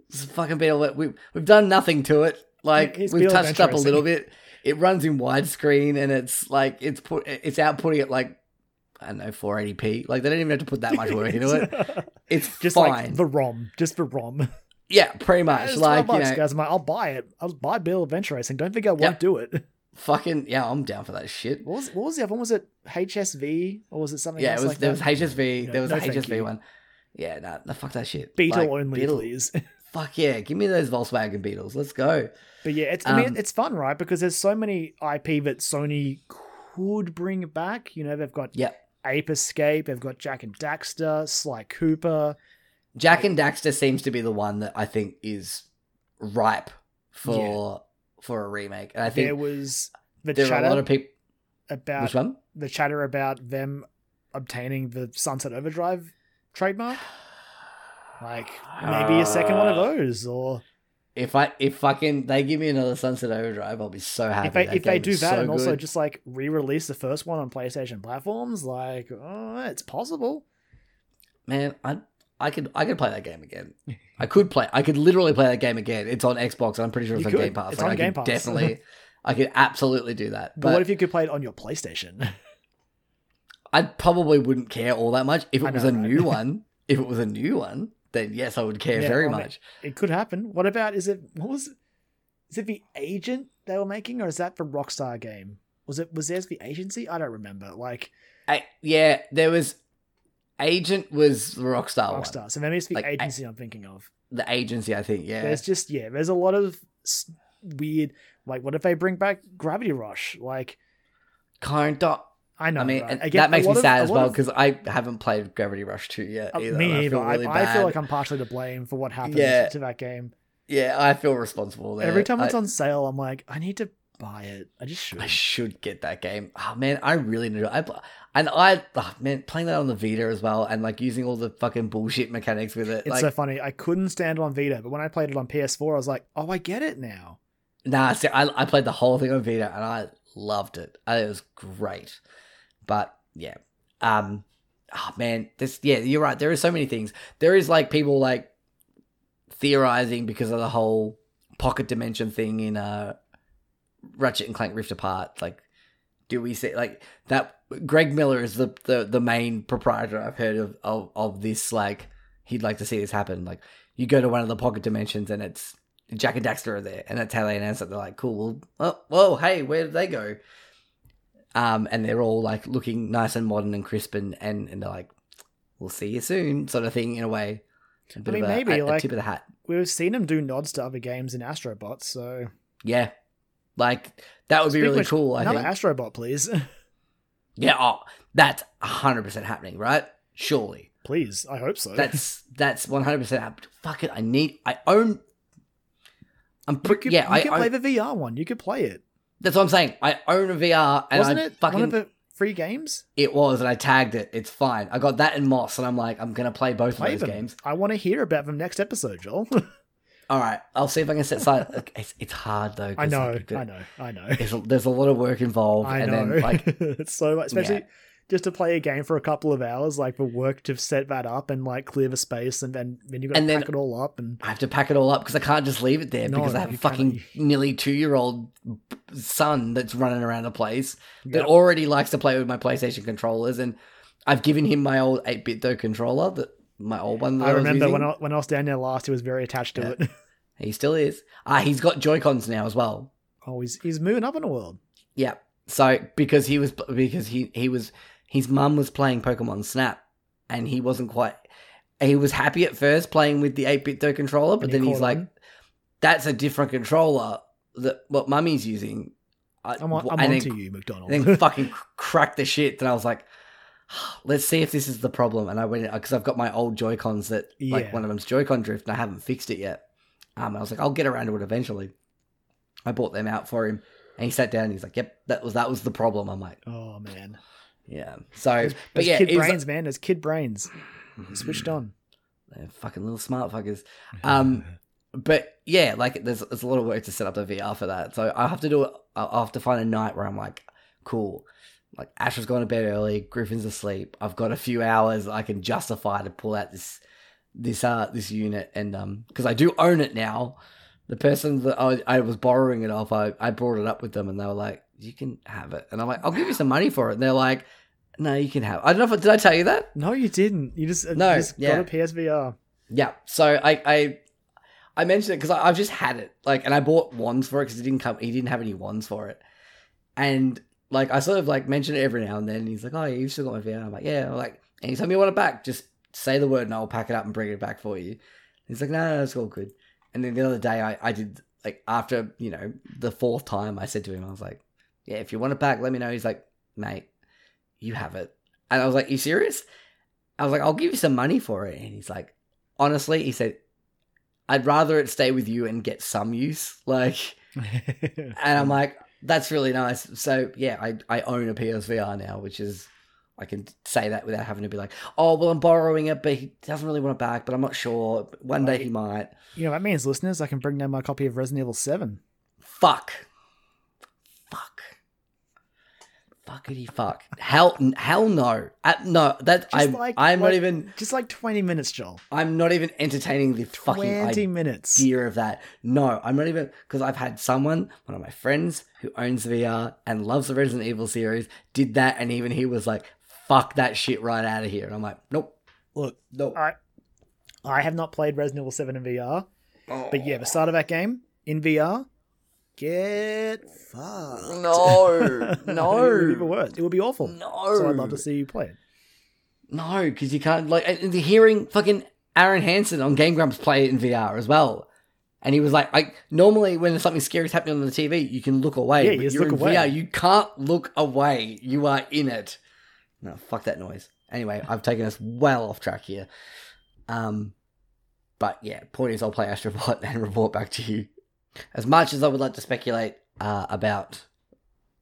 It's a fucking bit Beetle. We we've done nothing to it. Like It's we've touched up a little bit. It runs in widescreen and it's like it's put it's outputting it like I don't know 480p. Like they don't even have to put that much work into it. It's just fine. like the ROM, just the ROM. yeah, pretty much. It's like 12 you know, guys. I'm like, I'll buy it. I'll buy Beetle Adventure Racing. Don't think I won't Yep. do it. Fucking yeah, I'm down for that shit. What was what was the other one? Was it HSV or was it something Yeah, it was like there was HSV. No, there was no a thank HSV one. Yeah, no, no, fuck that shit. Beetle Like, only, Beetle- please. Fuck yeah, give me those Volkswagen Beetles. Let's go. But yeah, it's I mean Um, it's fun, right? Because there's so many IP that Sony could bring back. You know, they've got Yep. Ape Escape, they've got Jak and Daxter, Sly Cooper. Jak and Daxter seems to be the one that I think is ripe for for a remake. And I there think was the there are a chatter lot of people. about Which one? the chatter about them obtaining the Sunset Overdrive trademark. Like maybe a second one of uh, those, or If I if fucking they give me another Sunset Overdrive, I'll be so happy. if they if they do that so and also just like re-release the first one on PlayStation platforms, like oh, it's possible. man, I I could I could play that game again. I could play. I could literally play that game again. It's on Xbox. I'm pretty sure it's You on could. Game Pass. It's Like, on I Game Pass. Definitely, I could absolutely do that. But, But, what if you could play it on your PlayStation? I probably wouldn't care all that much if it I was a right? new one. If it was a new one, then yes, I would care Yeah, very much. it could happen. What about is it what was it? Is it the agent they were making, or is that the Rockstar game? Was it was theirs the agency? I don't remember. Like I, yeah, there was. Agent was the Rockstar, one. Rockstar, so maybe it's the Like, I- agency I'm thinking of. The agency, I think. Yeah. There's just yeah, there's a lot of weird. Like, what if they bring back Gravity Rush? Like, Kind of. I know. I mean, right? Again, that makes me of- sad as well because I haven't played Gravity Rush 2 yet uh, either. me and I feel I, really I bad. feel like I'm partially to blame for what happened Yeah. to that game. Yeah, I feel responsible there. Every time it's I, on sale, I'm like, I need to buy it. I just should. I should get that game. Oh man, I really need to. I and I oh, man playing that on the Vita as well, and like using all the fucking bullshit mechanics with it. It's like, so funny. I couldn't stand it on Vita, but when I played it on PS4, I was like, oh, I get it now. nah, see, I I played the whole thing on Vita, and I loved it. I, it was great. But yeah, um, oh man, this yeah, you're right. There are so many things. There is like people like theorizing because of the whole pocket dimension thing in uh Ratchet and Clank Rift Apart. Like, do we see like that? Greg Miller is the the, the main proprietor I've heard of, of of this. Like, he'd like to see this happen. Like, you go to one of the pocket dimensions and it's Jak and Daxter are there, and that's how they announce it. They're like, "Cool, well, oh, whoa, hey, where did they go?" Um, and they're all like looking nice and modern and crisp, and and, and they're like, "We'll see you soon," sort of thing in a way. A bit mean, of a, maybe, a, like- tip of the hat. We've seen him do nods to other games in Astrobot, so Yeah, like that would be really which, cool. I another think. Astrobot, please, Yeah, oh, that's hundred percent happening, right? Surely, please. I hope so. that's that's one hundred percent happening. Fuck it, I need. I own. I'm pretty. could, Yeah, you I. could own- play the VR one. You could play it. that's what I'm saying. I own a VR, and Wasn't I it fucking. one of the free games? It was, and I tagged it. It's fine. I got that in Moss, and I'm like, I'm gonna play both Play of those them. games. I want to hear about them next episode, Joel. All right, I'll see if I can set aside. Look, It's it's hard though. I know, like, I know, I know. There's a, there's a lot of work involved, I and know. then like it's so much, especially Yeah. just to play a game for a couple of hours, like the work to set that up and like clear the space, and then then you got to pack it all up. And I have to pack it all up because I can't just leave it there No, because I have a fucking nearly two year old son that's running around the place that already likes to play with my PlayStation controllers, and I've given him my old eight bit though controller that my old one. I I, remember when. I, when I was down there last, he was very attached to Yeah. it. he still is. Ah, he's got Joy Cons now as well. Oh, he's he's moving up in the world. Yeah. So because he was because he he was his mum was playing Pokemon Snap, and he wasn't quite. He was happy at first playing with the eight bit though controller, but then he's like? "That's a different controller that what mummy's using." I, I'm on, I'm and on then, to you, McDonald. then fucking cracked the shit. Then I was like, "Let's see if this is the problem." And I went because I've got my old Joy Cons that like Yeah. one of them's Joy Con drift, and I haven't fixed it yet. Um, I was like, "I'll get around to it eventually." I bought them out for him. And he sat down and he's like, "Yep, that was that was the problem." I'm like, Oh man, "Yeah." So, but yeah, kid brains, man. Those kid brains switched on. They're fucking little smart fuckers. Um, but yeah, like there's there's a lot of work to set up the VR for that. So I have to do it. I'll have to find a night where I'm like, cool. Like Ash has gone to bed early, Griffin's asleep. I've got a few hours I can justify to pull out this this uh this unit and um because I do own it now. The person that I, I was borrowing it off, I, I brought it up with them and they were like, "You can have it," and I'm like, "I'll give you some money for it." And they're like, "No, you can have." It. I don't know if did I tell you that. No, you didn't. You just No, you just yeah. got a PSVR. Yeah. So I I I mentioned it because I've just had it like, and I bought wands for it because he didn't come. He didn't have any wands for it, and like I sort of like mention it every now and then. And he's like, "Oh, yeah, you've still got my VR." I'm like, "Yeah." I'm like, anytime you want it back, just say the word and I'll pack it up and bring it back for you. He's like, "No, no, it's all good." And then the other day, I I did like after you know the fourth time, I said to him, I was like, "Yeah, if you want it back, let me know." He's like, "Mate, you have it," and I was like, "You serious?" I was like, "I'll give you some money for it," and he's like, "Honestly," he said, I'd rather it stay with you and get some use. Like, and I'm like, that's really nice. So yeah, I I own a PSVR now, which is I can say that without having to be like, oh well, I'm borrowing it, but he doesn't really want it back, but I'm not sure. One day he might. you know that means listeners, I can bring down my copy of Resident Evil Seven. Fuck. Fuckity fuck. Hell, hell no. Uh, no, that Just I'm. like- I'm not even. Just like twenty minutes, Joel. I'm not even entertaining the fucking Twenty minutes. idea of that. No, I'm not even because I've had someone, one of my friends who owns VR and loves the Resident Evil series, did that, and even he was like, "Fuck that shit right out of here." And I'm like, "Nope, Look, nope." I I have not played Resident Evil Seven in VR, Oh. but yeah, the start of that game in VR, get fucked. No, No. it would be the. It would be awful. no. So I'd love to see you play it. No, because you can't like and and hearing fucking Arin Hanson on Game Grumps play it in VR as well. And he was like, like normally when something scary is happening on the TV, you can look away. Yeah, you just look away. VR, you can't look away. You are in it. No, fuck that noise. Anyway, I've taken us well off track here. Um, but yeah, point is, I'll play Astrobot and report back to you. As much as I would like to speculate uh, about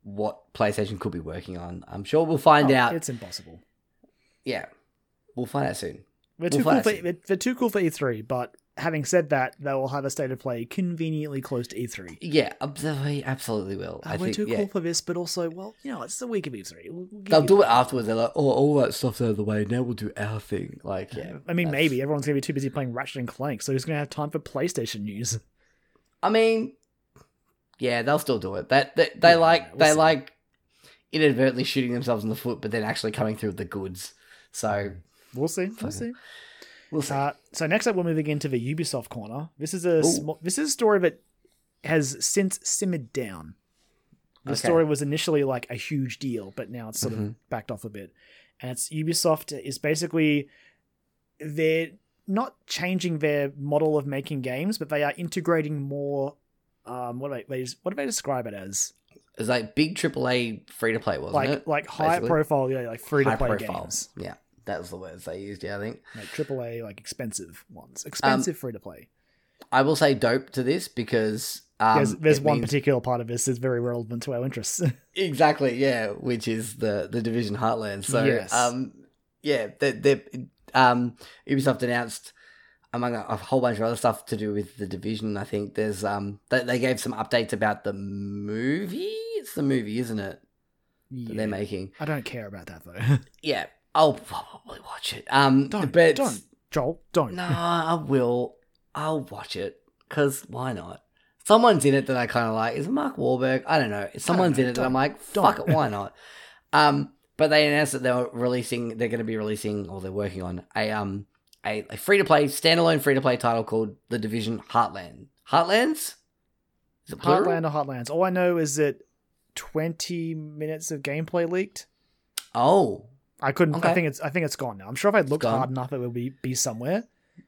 what PlayStation could be working on, I'm sure we'll find Oh, out. It's impossible. Yeah, we'll find out soon. They're We'll too cool find for soon. they're, too cool for E3. But having said that, they will have a state of play conveniently close to E3. Yeah, they absolutely will. Oh, I we're think too yeah. cool for this, but also, well, you know, it's the week of E3. We'll, we'll They'll do it afterwards. They're like, oh, all that stuff's out of the way. Now we'll do our thing. Like, yeah. I mean, that's- maybe everyone's gonna be too busy playing Ratchet and Clank, so who's gonna have time for PlayStation news? I mean, yeah, they'll still do it. That they, they Yeah, like we'll they see. like inadvertently shooting themselves in the foot, but then actually coming through with the goods. So We'll see. We'll see. we'll see. Uh, so next up, we're moving into the Ubisoft corner. This is a sm- this is a story that has since simmered down. The Okay. story was initially like a huge deal, but now it's sort Mhm. of backed off a bit. And it's Ubisoft is basically they're not changing their model of making games, but they are integrating more. Um, what do they, they what do they describe it as? it's like big AAA free to play, wasn't like it? like high basically? profile, yeah, like free to play games, Yeah, that's the words they used. Yeah, I think. like AAA, like expensive Um, ones, expensive free to play. I will say dope to this because um, there's there's one means- particular part of this that's very relevant to our interests. Exactly, yeah, which is the the Division Heartland. So, Yes. um, yeah, they they um Ubisoft announced among a, a whole bunch of other stuff to do with the Division. I think there's um they, they gave some updates about the movie. It's the movie, isn't it? Yeah. they're making. I don't care about that though. Yeah, I'll probably watch it. Um, don't but don't Joel don't. no, I will. I'll watch it because why not? Someone's in it that I kind of like. Is it Mark Wahlberg? I don't know. Someone's know. in it that I'm Don't- like, don't. fuck it, why not? um, but they announced that they're releasing. They're going to be releasing, or they're working on a um a, a free to play standalone free to play title called The Division Heartland. Heartlands. Is it plural? Heartland or Heartlands. All I know is that twenty minutes of gameplay leaked. Oh, I couldn't. I think it's. I think it's gone now. I'm sure if I looked hard enough, it would be be somewhere.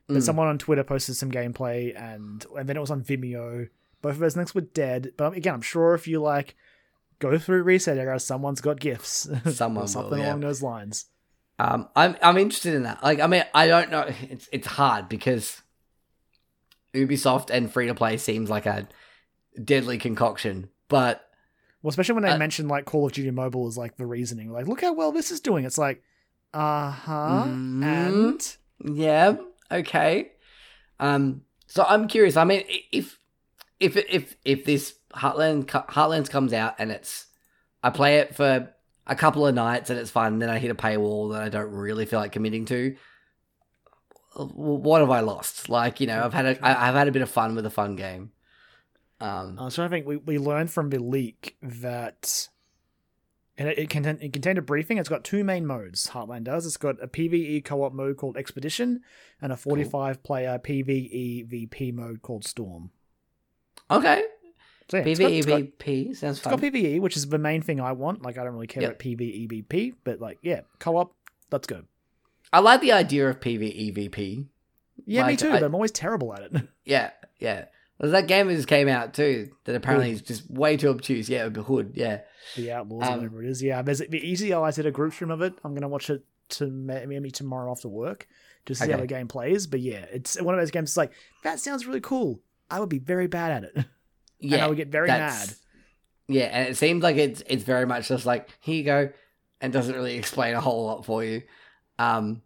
But Mm. someone on Twitter posted some gameplay, and and then it was on Vimeo. Both of those links were dead. But again, I'm sure if you like go through ResetEra, someone's got gifts. Someone or will, something yeah. along those lines. Um, I'm I'm interested in that. Like, I mean, I don't know. It's it's hard because Ubisoft and free to play seems like a deadly concoction, but Well, especially when they Uh, mention like Call of Duty Mobile is like the reasoning, like look how well this is doing. It's like, uh huh, Mhm. and Yeah. Okay. Um. So I'm curious. I mean, if if if if this Heartland Heartlands comes out and it's I play it for a couple of nights and it's fun, then I hit a paywall that I don't really feel like committing to. What have I lost? Like you know, I've had a I've had a bit of fun with a fun game. Um. Uh, so I think we, we learned from the leak that and it, it, contain, it contained a briefing. It's got two main modes. Heartland does. It's got a PVE co-op mode called Expedition and a 45 player PVE VP mode called Storm. Okay. So yeah, it's got- it's got- PvEVP sounds It's got fun. PVE, which is the main thing I want. Like, I don't really care Yep. about PVE BP, but like, yeah, co-op, let's go. I like the idea of PvEVP. Yeah, me too. I- but I'm always terrible at it. Yeah, yeah. Well, that game just came out too. That apparently is just way too obtuse. Yeah, Hood. Yeah. the Outlaws, Um, whatever it is. Yeah, there's the easy. I did a group stream of it. I'm gonna watch it to ma- maybe tomorrow after work to see how Okay. the game plays. But yeah, it's one of those games. It's like that sounds really cool. I would be very bad at it, Yeah. and I would get very mad. Yeah, and it seems like it's it's very much just like here you go, and doesn't really explain a whole lot for you. Um,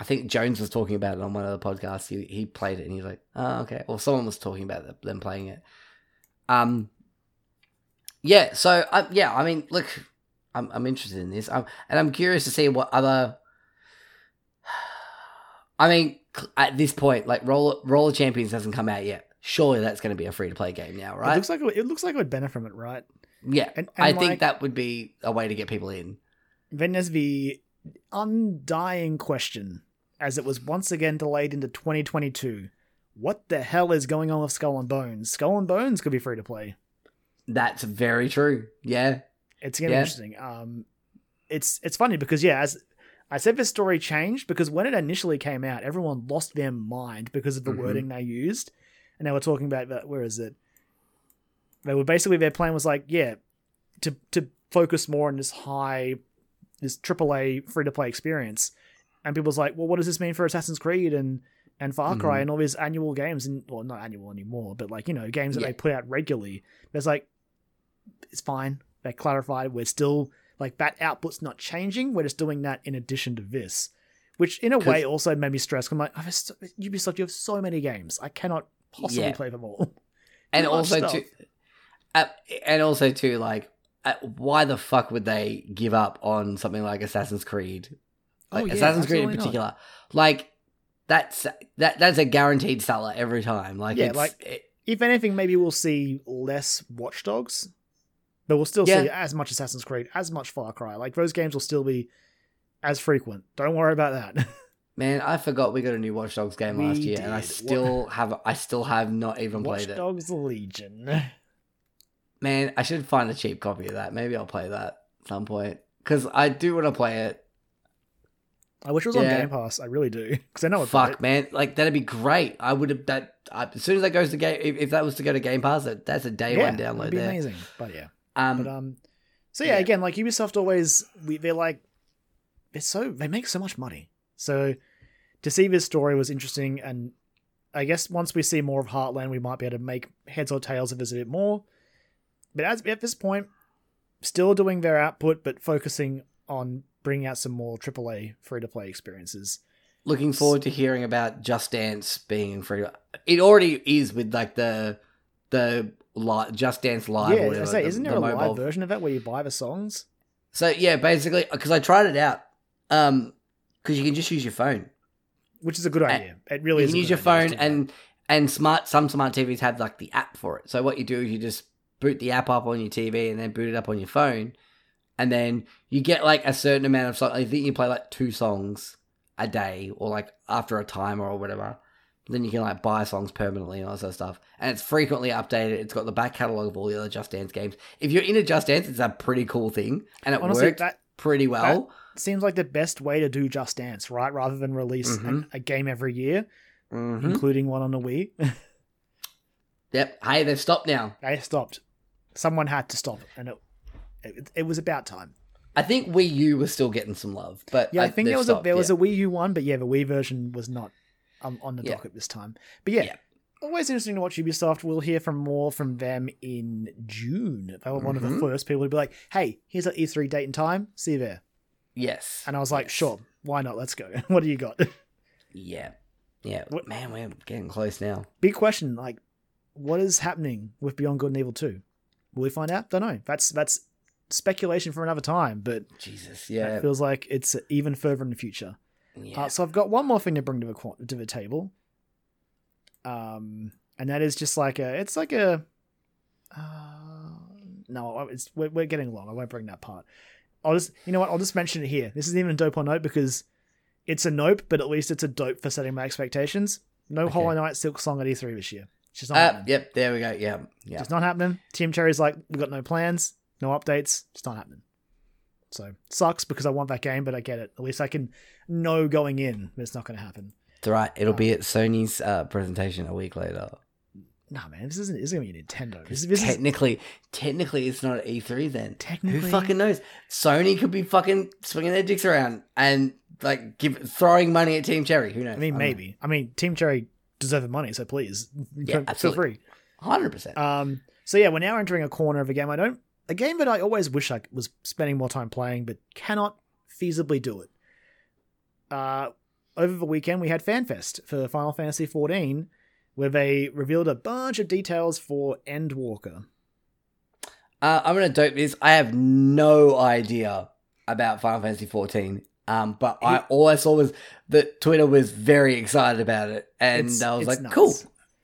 I think Jones was talking about it on one of the podcasts. He he played it and he's like, oh okay. Or someone was talking about them playing it. Um, yeah. So um, yeah, I mean, look, I'm I'm interested in this. Um, and I'm curious to see what other. I mean, at this point, like Roller Roller Champions hasn't come out yet. Surely that's going to be a free to play game now, right? It looks like it, it looks like it would benefit from it, right? Yeah, And- I and, think that would be a way to get people in. Then there's the undying question, as it was once again delayed into 2022. What the hell is going on with Skull and Bones? Skull and Bones could be free to play. That's very true. Yeah, It's gonna be interesting. Um, it's it's funny because yeah, as I said, this story changed because when it initially came out, everyone lost their mind because of the Mhm. wording they used, and they were talking about that. Where is it? They were basically their plan was like, yeah, to to focus more on this high, this AAA free to play experience, and people's like, well, what does this mean for Assassin's Creed and and Far Cry Mhm. and all these annual games and well, not annual anymore, but like you know games that Yeah. they put out regularly. There's like, it's fine. They clarified we're still like that output's not changing. We're just doing that in addition to this, which in a way also made me stressed. I'm like, I've so, Ubisoft, you have so many games. I cannot possibly Yeah. play them all. and also too, uh, and also too, like, uh, why the fuck would they give up on something like Assassin's Creed? Oh, Like yeah, Assassin's Creed in absolutely not. particular, like that's that that's a guaranteed seller every time. Like, Yeah, it's, like- it- If anything, maybe we'll see less Watch Dogs, but we'll still Yeah. see as much Assassin's Creed, as much Far Cry. Like those games will still be as frequent. Don't worry about that. man, I forgot we got a new Watch Dogs game We last year, and I did. still have I still have not even Watch played it. Watch Dogs Legion. Man, I should find a cheap copy of that. Maybe I'll play that at some point because I do want to play it. I wish it was on Yeah. Game Pass. I really do because I know it's Fuck, man, like that'd be great. I would have that I, as soon as that goes to game. If, if that was to go to Game Pass, that, that's a day yeah, one download there. amazing. But yeah. Um, But um, so yeah, yeah. again, like Ubisoft always, we they're like, they're so they make so much money. So to see this story was interesting, and I guess once we see more of Heartland, we might be able to make heads or tails of this a bit more. But as at this point, still doing their output, but focusing on bringing out some more AAA free to play experiences. looking forward to hearing about Just Dance being free. It already is with like the the li- Just Dance live. or yeah, I whatever, say, the- isn't the there a mobile- live version of that where you buy the songs? So yeah, basically, because I tried it out, um, because you can just use your phone. Which is a good idea. It really you is. can a use good your idea phone that. and and smart some smart TVs have like the app for it. So what you do is you just boot the app up on your TV and then boot it up on your phone, and then you get like a certain amount of songs. I think you play like two songs a day or like after a timer or whatever. Then you can like buy songs permanently and all that sort of stuff. And it's frequently updated. It's got the back catalogue of all the other Just Dance games. If you're into Just Dance, it's a pretty cool thing. And it Honestly, worked that pretty well. Seems like the best way to do Just Dance, right? Rather than release an- a game every year, Mhm. including one on the Wii. Yep. Hey, they've stopped now. they stopped. Someone had to stop, and it it, it was about time. I think Wii U was still getting some love, but Yeah, I, I think there was a there was a Wii U one, but yeah, the Wii version was not um, on the Yeah. docket this time. But yeah, Yeah. always interesting to watch Ubisoft. We'll hear from more from them in June. They were one of the Mhm. first people to be like, "Hey, here's an E3 date and time. See you there." Yes. And I was like, Yes. "Sure, why not? Let's go." what do you got? Yeah. Yeah. What- Man, we're getting close now. Big question. Like, what is happening with Beyond Good and Evil Two? Will we find out? Don't know. That's that's speculation for another time. But Jesus. it Yeah. feels like it's even further in the future. yeah. Uh, so I've got one more thing to bring to the to the table, um, and that is just like a. It's like a. Uh, no, it's we're, we're getting long. I won't bring that part. I'll just you know what I'll just mention it here. This isn't even a dope or nope because it's a nope, but at least it's a dope for setting my expectations. No Okay. Hollow Knight Silksong at E3 this year. It's just not Uh, happening. yep. There we go. Yeah. Yeah. It's not happening. Team Cherry's like, we've got no plans, no updates. It's not happening. So sucks because I want that game, but I get it. At least I can know going in that it's not going to happen. All right. It'll be at Sony's uh, presentation a week later. Nah, man, this isn't. This is going to be a Nintendo. This, this is technically, technically, it's not at E3 then. Technically- Who fucking knows? Sony could be fucking swinging their dicks around and like give throwing money at Team Cherry. Who knows? I mean, maybe. I mean, Team Cherry deserve the money, so please, Yeah, feel absolutely. free. Hundred percent. Um, so yeah, we're now entering a corner of a game I don't, a game that I always wish I was spending more time playing, but cannot feasibly do it. Uh, over the weekend we had FanFest for Final Fantasy XIV, where they revealed a bunch of details for Endwalker. Uh, I'm gonna dope this. I have no idea about Final Fantasy 14. Um, but I all I saw was that Twitter was very excited about it, and I was like, nuts. "Cool,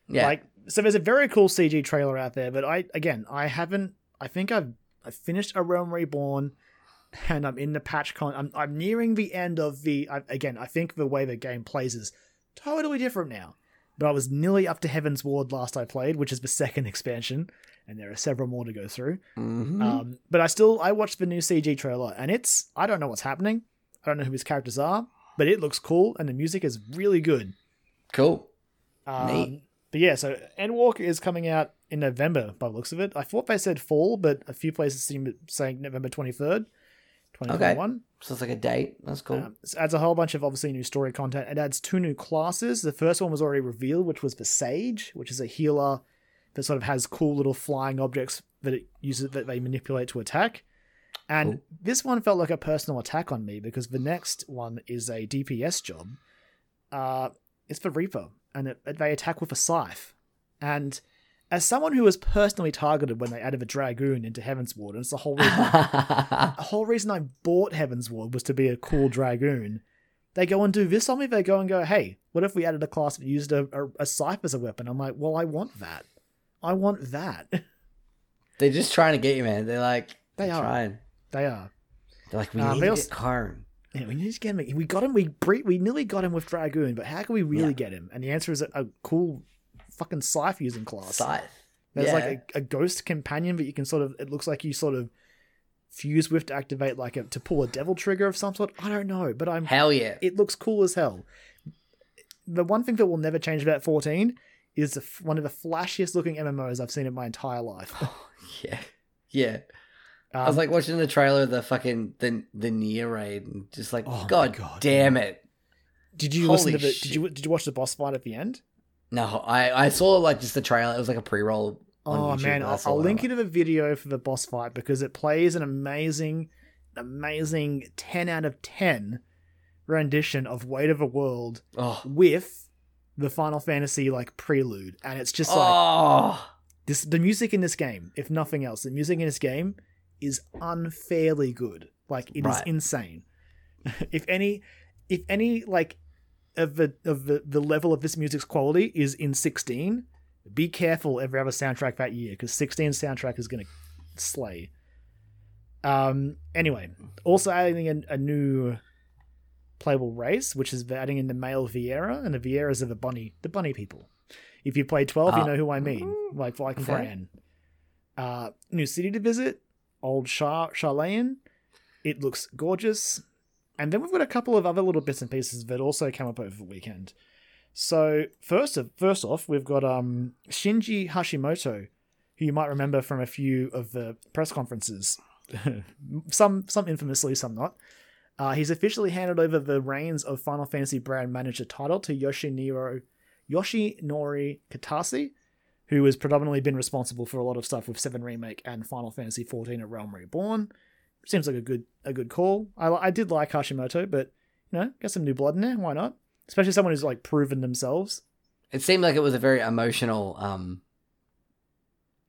yeah." Like, so there's a very cool CG trailer out there, but I again, I haven't. I think I've I finished A Realm Reborn, and I'm in the patch con. I'm I'm nearing the end of the. I, again, I think the way the game plays is totally different now. But I was nearly up to Heavensward last I played, which is the second expansion, and there are several more to go through. Mhm. Um, but I still I watched the new CG trailer, and it's I don't know what's happening. I don't know who his characters are, but it looks cool, and the music is really good. cool. Um, Neat. But yeah, so Endwalker is coming out in November by the looks of it. I thought they said fall, but a few places seem to saying November 23rd, 2021. So it's like a date. That's cool. Um, it adds a whole bunch of obviously new story content. It adds two new classes. The first one was already revealed, which was the Sage, which is a healer that sort of has cool little flying objects that it uses that they manipulate to attack. And Cool. this one felt like a personal attack on me because the next one is a DPS job. Uh, it's for Reaper, and it, they attack with a scythe. And as someone who was personally targeted when they added a dragoon into Heavensward, and it's the whole reason the whole reason I bought Heavensward was to be a cool dragoon. They go and do this on me. They go and go, hey, what if we added a class that used a, a, a scythe as a weapon? I'm like, well, I want that. I want that. They're just trying to get you, man. They're like, They they're are. trying. they are. They're like, we Uh, need to also- get Karn. Yeah, we need to get him. We got him. We bre- we nearly got him with dragoon, but how can we really Yeah. get him? And the answer is a, a cool fucking scythe using class. Scythe. There's yeah. like a, a ghost companion, but you can sort of. It looks like you sort of fuse with to activate like a to pull a devil trigger of some sort. I don't know, but I'm Hell yeah. it looks cool as hell. The one thing that will never change about 14 is one of the flashiest looking MMOs I've seen in my entire life. oh, yeah. Yeah. Um, I was like watching the trailer of the fucking the the NieR raid and just like, Oh God, God, damn it. did you listen to holy the? Did you did you watch the boss fight at the end? No, I I saw like just the trailer. It was like a pre roll. Oh man, I'll, I'll link you to the video for the boss fight because it plays an amazing, amazing 10 out of 10 rendition of Weight of a World Oh, with the Final Fantasy like prelude, and it's just like oh, this the music in this game if nothing else the music in this game is unfairly good like it is Right. insane if any if any like of the of the, the level of this music's quality is in 16 be careful every other soundtrack that year because 16 soundtrack is going to slay. Um anyway also adding a, a new playable race which is adding in the male Viera and the Vieras are the bunny the bunny people. If you play 12 you Ah. know who I mean. Like like Okay. Fran. Uh new city to visit old Char Sharlayan it looks gorgeous and then we've got a couple of other little bits and pieces that also came up over the weekend. So first of first off we've got um Shinji Hashimoto who you might remember from a few of the press conferences. Some some infamously some not. Uh, he's officially handed over the reins of Final Fantasy brand manager title to Yoshiniro Yoshinori Kitase, who has predominantly been responsible for a lot of stuff with Seven Remake and Final Fantasy XIV: A Realm Reborn. Seems like a good a good call. I I did like Hashimoto, but you know, get some new blood in there. Why not? Especially someone who's like proven themselves. It seemed like it was a very emotional um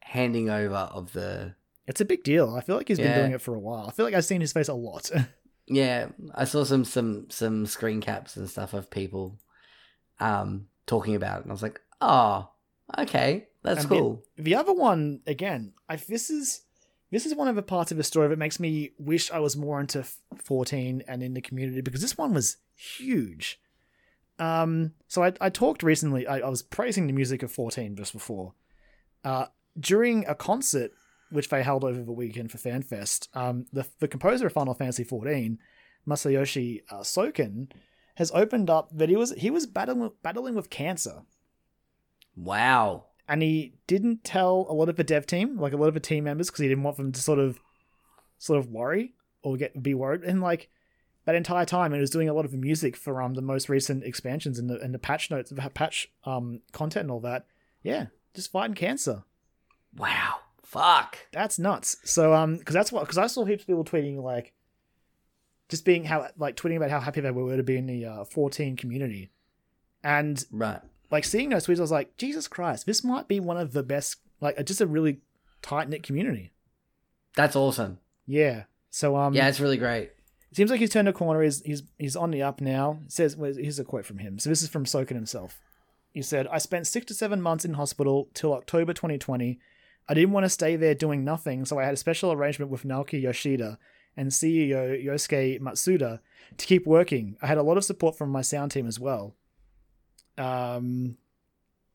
handing over of the It's a big deal. I feel like he's been doing it for a while. I feel like I've seen his face a lot. Yeah, I saw some some some screen caps and stuff of people um talking about it, and I was like, oh, okay, that's And the- cool. the other one again I, this is this is one of the parts of the story that makes me wish i was more into 14 and in the community because this one was huge. Um so i, I talked recently I, I was praising the music of 14 just before. Uh during a concert which they held over the weekend for fanfest um the, the composer of final fantasy 14 masayoshi uh, soken has opened up that he was he was battling battling with cancer. Wow. And he didn't tell a lot of the dev team, like a lot of the team members, because he didn't want them to sort of, sort of worry or get be worried. And like that entire time, he was doing a lot of the music for um the most recent expansions and the and the patch notes, the patch um content and all that. Yeah, just fighting cancer. Wow. Fuck. That's nuts. So um, because that's what because I saw heaps of people tweeting like, just being how like tweeting about how happy they were to be in the uh, 14 community, and Right. Like seeing those tweets, I was like, Jesus Christ, this might be one of the best, like just a really tight knit community. That's awesome. Yeah. So um, Yeah, it's really great. it seems like he's turned a corner. He's he's he's on the up now. It says well, here's a quote from him. So this is from Soken himself. He said, "I spent six to seven months in hospital till October 2020. I didn't want to stay there doing nothing, so I had a special arrangement with Naoki Yoshida and CEO Yosuke Matsuda to keep working. I had a lot of support from my sound team as well. Um,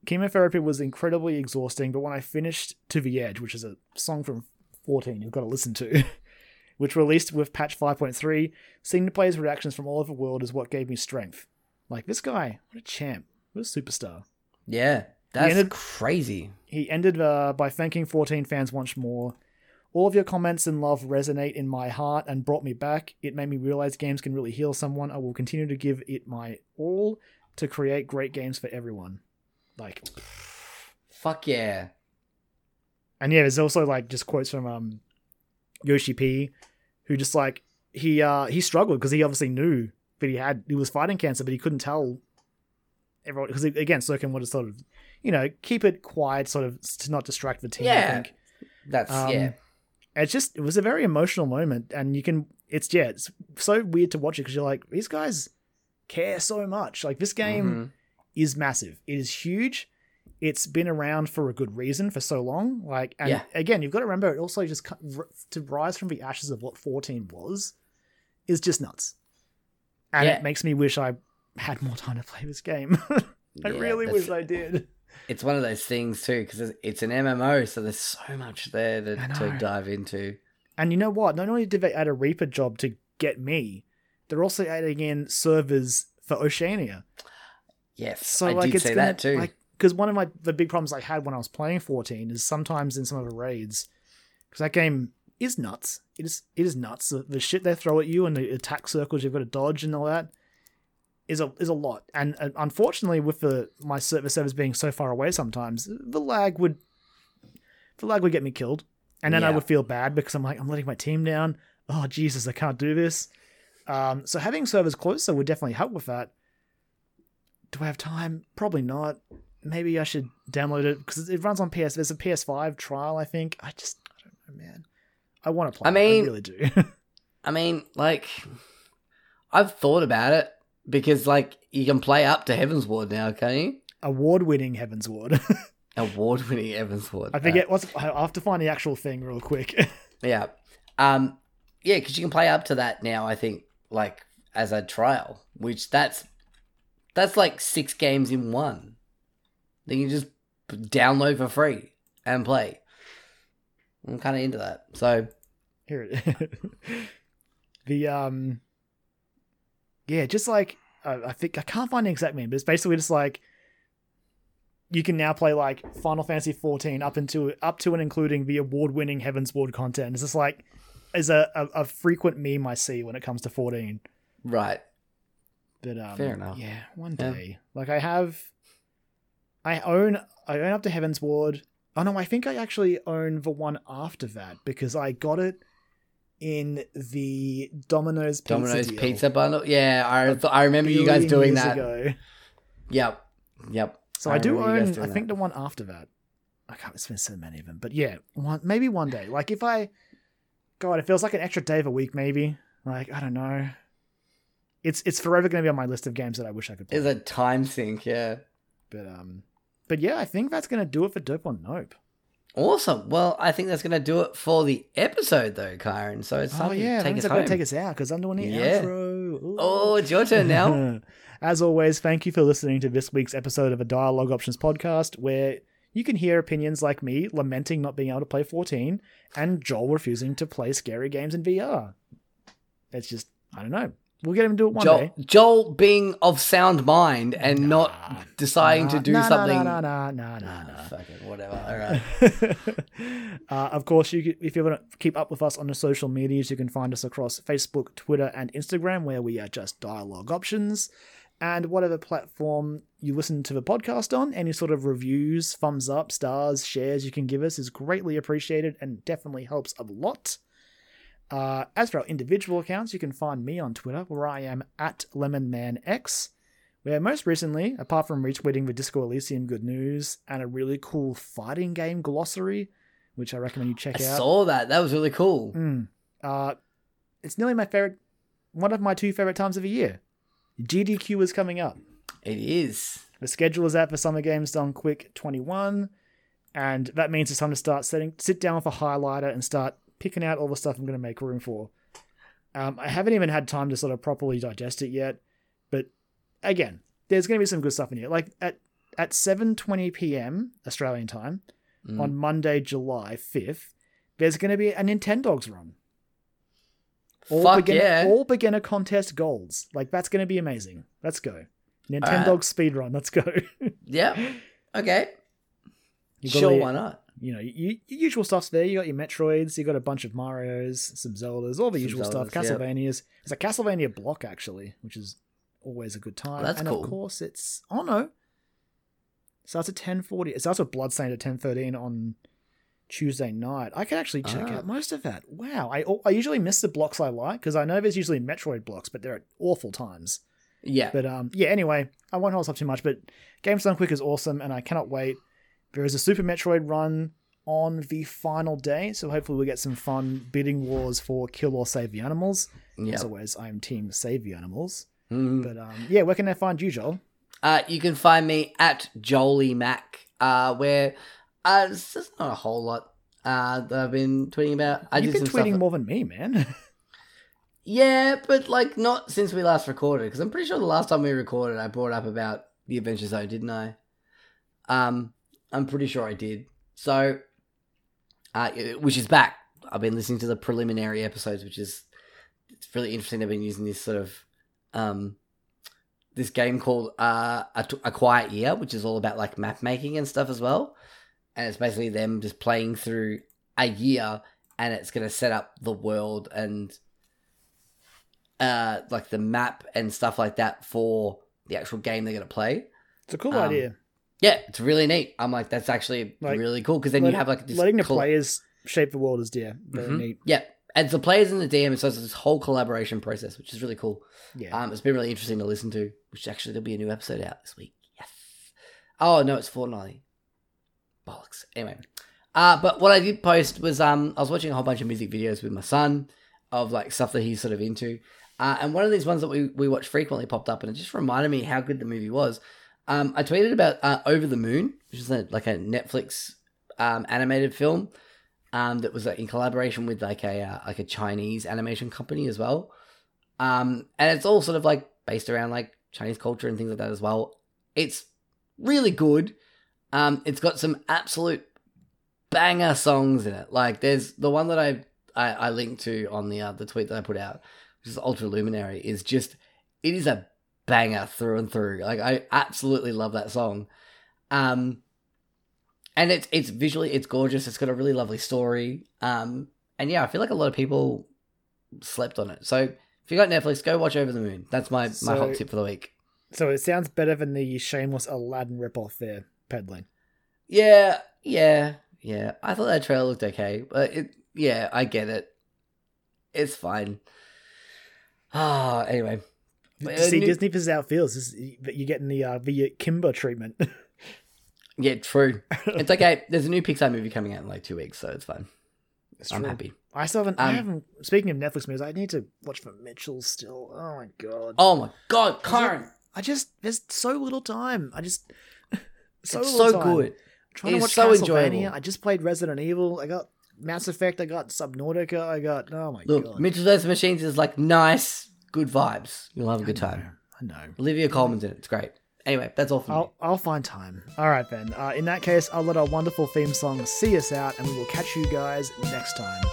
chemotherapy was incredibly exhausting, but when I finished To the Edge, which is a song from 14 you've got to listen to, which released with patch 5.3, seeing the players' reactions from all over the world is what gave me strength. Like, this guy, what a champ. What a superstar. Yeah. That's ended- crazy. He ended uh, by thanking 14 fans once more. All of your comments and love resonate in my heart and brought me back. It made me realize games can really heal someone. I will continue to give it my all to create great games for everyone. Like, Fuck yeah. and yeah, there's also like just quotes from um Yoshi P, who just like he uh he struggled because he obviously knew that he had he was fighting cancer, but he couldn't tell everyone because again, Soken would have sort of you know keep it quiet, sort of to not distract the team. I Yeah. think. That's Um, yeah. it's just it was a very emotional moment and you can it's yeah it's so weird to watch it because you're like these guys care so much like this game Mhm. is massive it is huge it's been around for a good reason for so long like and Yeah. again you've got to remember it also just to rise from the ashes of what 14 was is just nuts and Yeah. it makes me wish i had more time to play this game i Yeah, really wish i did It's one of those things too because it's, it's an MMO, so there's so much there to, to dive into. And you know what? Not only did they add a Reaper job to get me, they're also adding in servers for Oceania. Yes, So I like did it's say gonna, that too. Like, because one of my the big problems I had when I was playing 14 is sometimes in some of the raids, because that game is nuts. It is it is nuts. The, the shit they throw at you and the attack circles you've got to dodge and all that is a is a lot. And uh, unfortunately, with the my server servers being so far away, sometimes the lag would the lag would get me killed, and then I would feel bad because I'm like I'm letting my team down. Oh Jesus, I can't do this. Um, so having servers closer would definitely help with that. Do I have time? Probably not. Maybe I should download it because it runs on PS. There's a PS5 trial, I think. I just, I don't know, man. I want to play. I it, mean- I really do. I mean, like, I've thought about it because, like, you can play up to Heavensward now, can't you? Award-winning Heavensward. Award-winning Heavensward. I forget what's. I have to find the actual thing real quick. Uh, yeah, um, yeah, because you can play up to that now. I think, like, as a trial, which that's that's like six games in one. Then you just download for free and play. I'm kind of into that. So Here it the um yeah just like i think i can't find the exact name but it's basically just like you can now play like final fantasy 14 up into up to and including the award-winning Heavensward content it's just like is a, a, a frequent meme i see when it comes to 14 right, but um Fair enough. yeah one Yeah. day like i have I own I own Up to Heavensward. Oh no, I think I actually own the one after that because I got it in the Domino's Pizza Domino's deal pizza bundle. Yeah, I th- I remember you guys doing that. ago. Yep, yep. So I, do you guys own. I think that. the one after that. I can't. It's been so many of them, but yeah, one maybe one day. Like if I, God, it feels like an extra day of a week. Maybe like I don't know. It's it's forever going to be on my list of games that I wish I could play. It's a time sink. Yeah. But um, but yeah, I think that's going to do it for Dope on Nope. Awesome. Well, I think that's going to do it for the episode, though, Kyron. So it's time Oh yeah, to take us home. to take us out because I'm doing the Yeah. outro. Ooh. Oh, it's your turn now. As always, thank you for listening to this week's episode of a Dialogue Options podcast, where you can hear opinions like me lamenting not being able to play 14 and Joel refusing to play scary games in VR. It's just, I don't know. We'll get him to do it one Joel, day. Joel being of sound mind and Nah. not deciding to do Nah, nah, something. Nah, nah, nah, nah, nah, Ah, nah. fuck it, whatever. All right. uh, of course, you can, if you want to keep up with us on the social medias, you can find us across Facebook, Twitter, and Instagram, where we are just dialogue options. And whatever platform you listen to the podcast on, any sort of reviews, thumbs up, stars, shares you can give us is greatly appreciated and definitely helps a lot. Uh, as for our individual accounts, you can find me on Twitter, where I am at LemonManX where most recently, apart from retweeting the Disco Elysium good news and a really cool fighting game glossary, which I recommend you check I out. saw that. That was really cool. Mm. Uh, it's nearly my favorite, one of my two favorite times of the year. GDQ is coming up. It is. The schedule is out for Summer Games Done Quick 21, and that means it's time to start setting, sit down with a highlighter and start picking out all the stuff I'm going to make room for. Um, I haven't even had time to sort of properly digest it yet, but again, there's going to be some good stuff in here. Like at at 7:20 p.m. Australian time Mm. on Monday, July 5th, there's going to be a Nintendogs run. All Fuck beginner, yeah. all beginner contest goals. Like that's going to be amazing. Let's go. Nintendo speed run. Let's go. Yep. Okay. You Sure, all why not? You know, you, your usual stuff's there. You got your Metroids, you got a bunch of Mario's, some Zeldas, all the Some usual stuff. Zeldas, yep. Castlevanias. It's a Castlevania block actually, which is always a good time. Oh, that's and cool. of course, it's oh no, So starts at ten forty. It starts with Bloodstained at ten thirteen on Tuesday night. I can actually check Ah. out most of that. Wow, I I usually miss the blocks I like because I know there's usually Metroid blocks, but they're at awful times. Yeah. But um, yeah. Anyway, I won't hold us up too much. But Games Done Quick is awesome, and I cannot wait. There is a Super Metroid run on the final day, so hopefully we get some fun bidding wars for kill or save the animals. yeah. As always, I'm Team Save the Animals. Mhm. But um, yeah, where can I find you, Joel? Uh, you can find me at Jolie Mac, uh, where uh, it's just not a whole lot uh, that I've been tweeting about. I You've been tweeting more than me, man. Yeah, but like not since we last recorded, because I'm pretty sure the last time we recorded, I brought up about the Adventure Zone, didn't I? Um, I'm pretty sure I did. So, uh, which is back. I've been listening to the preliminary episodes, which is it's really interesting. I've been using this sort of um this game called uh a, a quiet year which is all about like map making and stuff as well and it's basically them just playing through a year and it's going to set up the world and uh like the map and stuff like that for the actual game they're going to play it's a cool Um, idea. yeah it's really neat i'm like that's actually Like, really cool because then Let- you have like letting the players shape the world is yeah, very Mhm. neat. yeah and the players in the dm so it's this whole collaboration process which is really cool Yeah, Um, it's been really interesting to listen to. Which actually there'll be a new episode out this week. Yes. Oh no, it's fortnightly. Bollocks. Anyway, uh, but what I did post was um, I was watching a whole bunch of music videos with my son of like stuff that he's sort of into, uh, and one of these ones that we we watch frequently popped up, and it just reminded me how good the movie was. Um, I tweeted about uh, Over the Moon, which is a, like a Netflix um, animated film um, that was in collaboration with like a uh, like a Chinese animation company as well. Um, and it's all sort of like based around like Chinese culture and things like that as well. It's really good. Um, it's got some absolute banger songs in it. Like there's the one that I I, I linked to on the uh, the tweet that I put out, which is Ultra Luminary, is just it is a banger through and through. Like I absolutely love that song. Um, and it's it's visually it's gorgeous. It's got a really lovely story. Um, and yeah, I feel like a lot of people slept on it. So if you got Netflix, go watch Over the Moon. That's my my hot tip for the week. so it sounds better than the shameless Aladdin ripoff there. Peddling. Yeah, yeah, yeah. I thought that trailer looked okay, but it. Yeah, I get it. It's fine. Ah, anyway. To Uh, see new- Disney, how it feels. Is, you're getting the uh, the Kimber treatment. Yeah, true. it's okay. There's a new Pixar movie coming out in like two weeks, so it's fine. It's I'm true. happy. I still haven't. I Um, haven't. Speaking of Netflix movies, I need to watch for Mitchell still. Oh my god! Oh my god, Karen! I just there's so little time. I just so it's little so time. good. trying to watch so Castlevania. enjoyable. I just played Resident Evil. I got Mass Effect. I got Subnautica. I got oh my Look, god. Mitchell vs. Machines is like nice, good vibes. You'll have a good I know, time. I know. Olivia Colman's in it. It's great. Anyway, that's all me. I'll, I'll find time. All right, then. Uh, in that case, I'll let our wonderful theme song see us out, and we will catch you guys next time.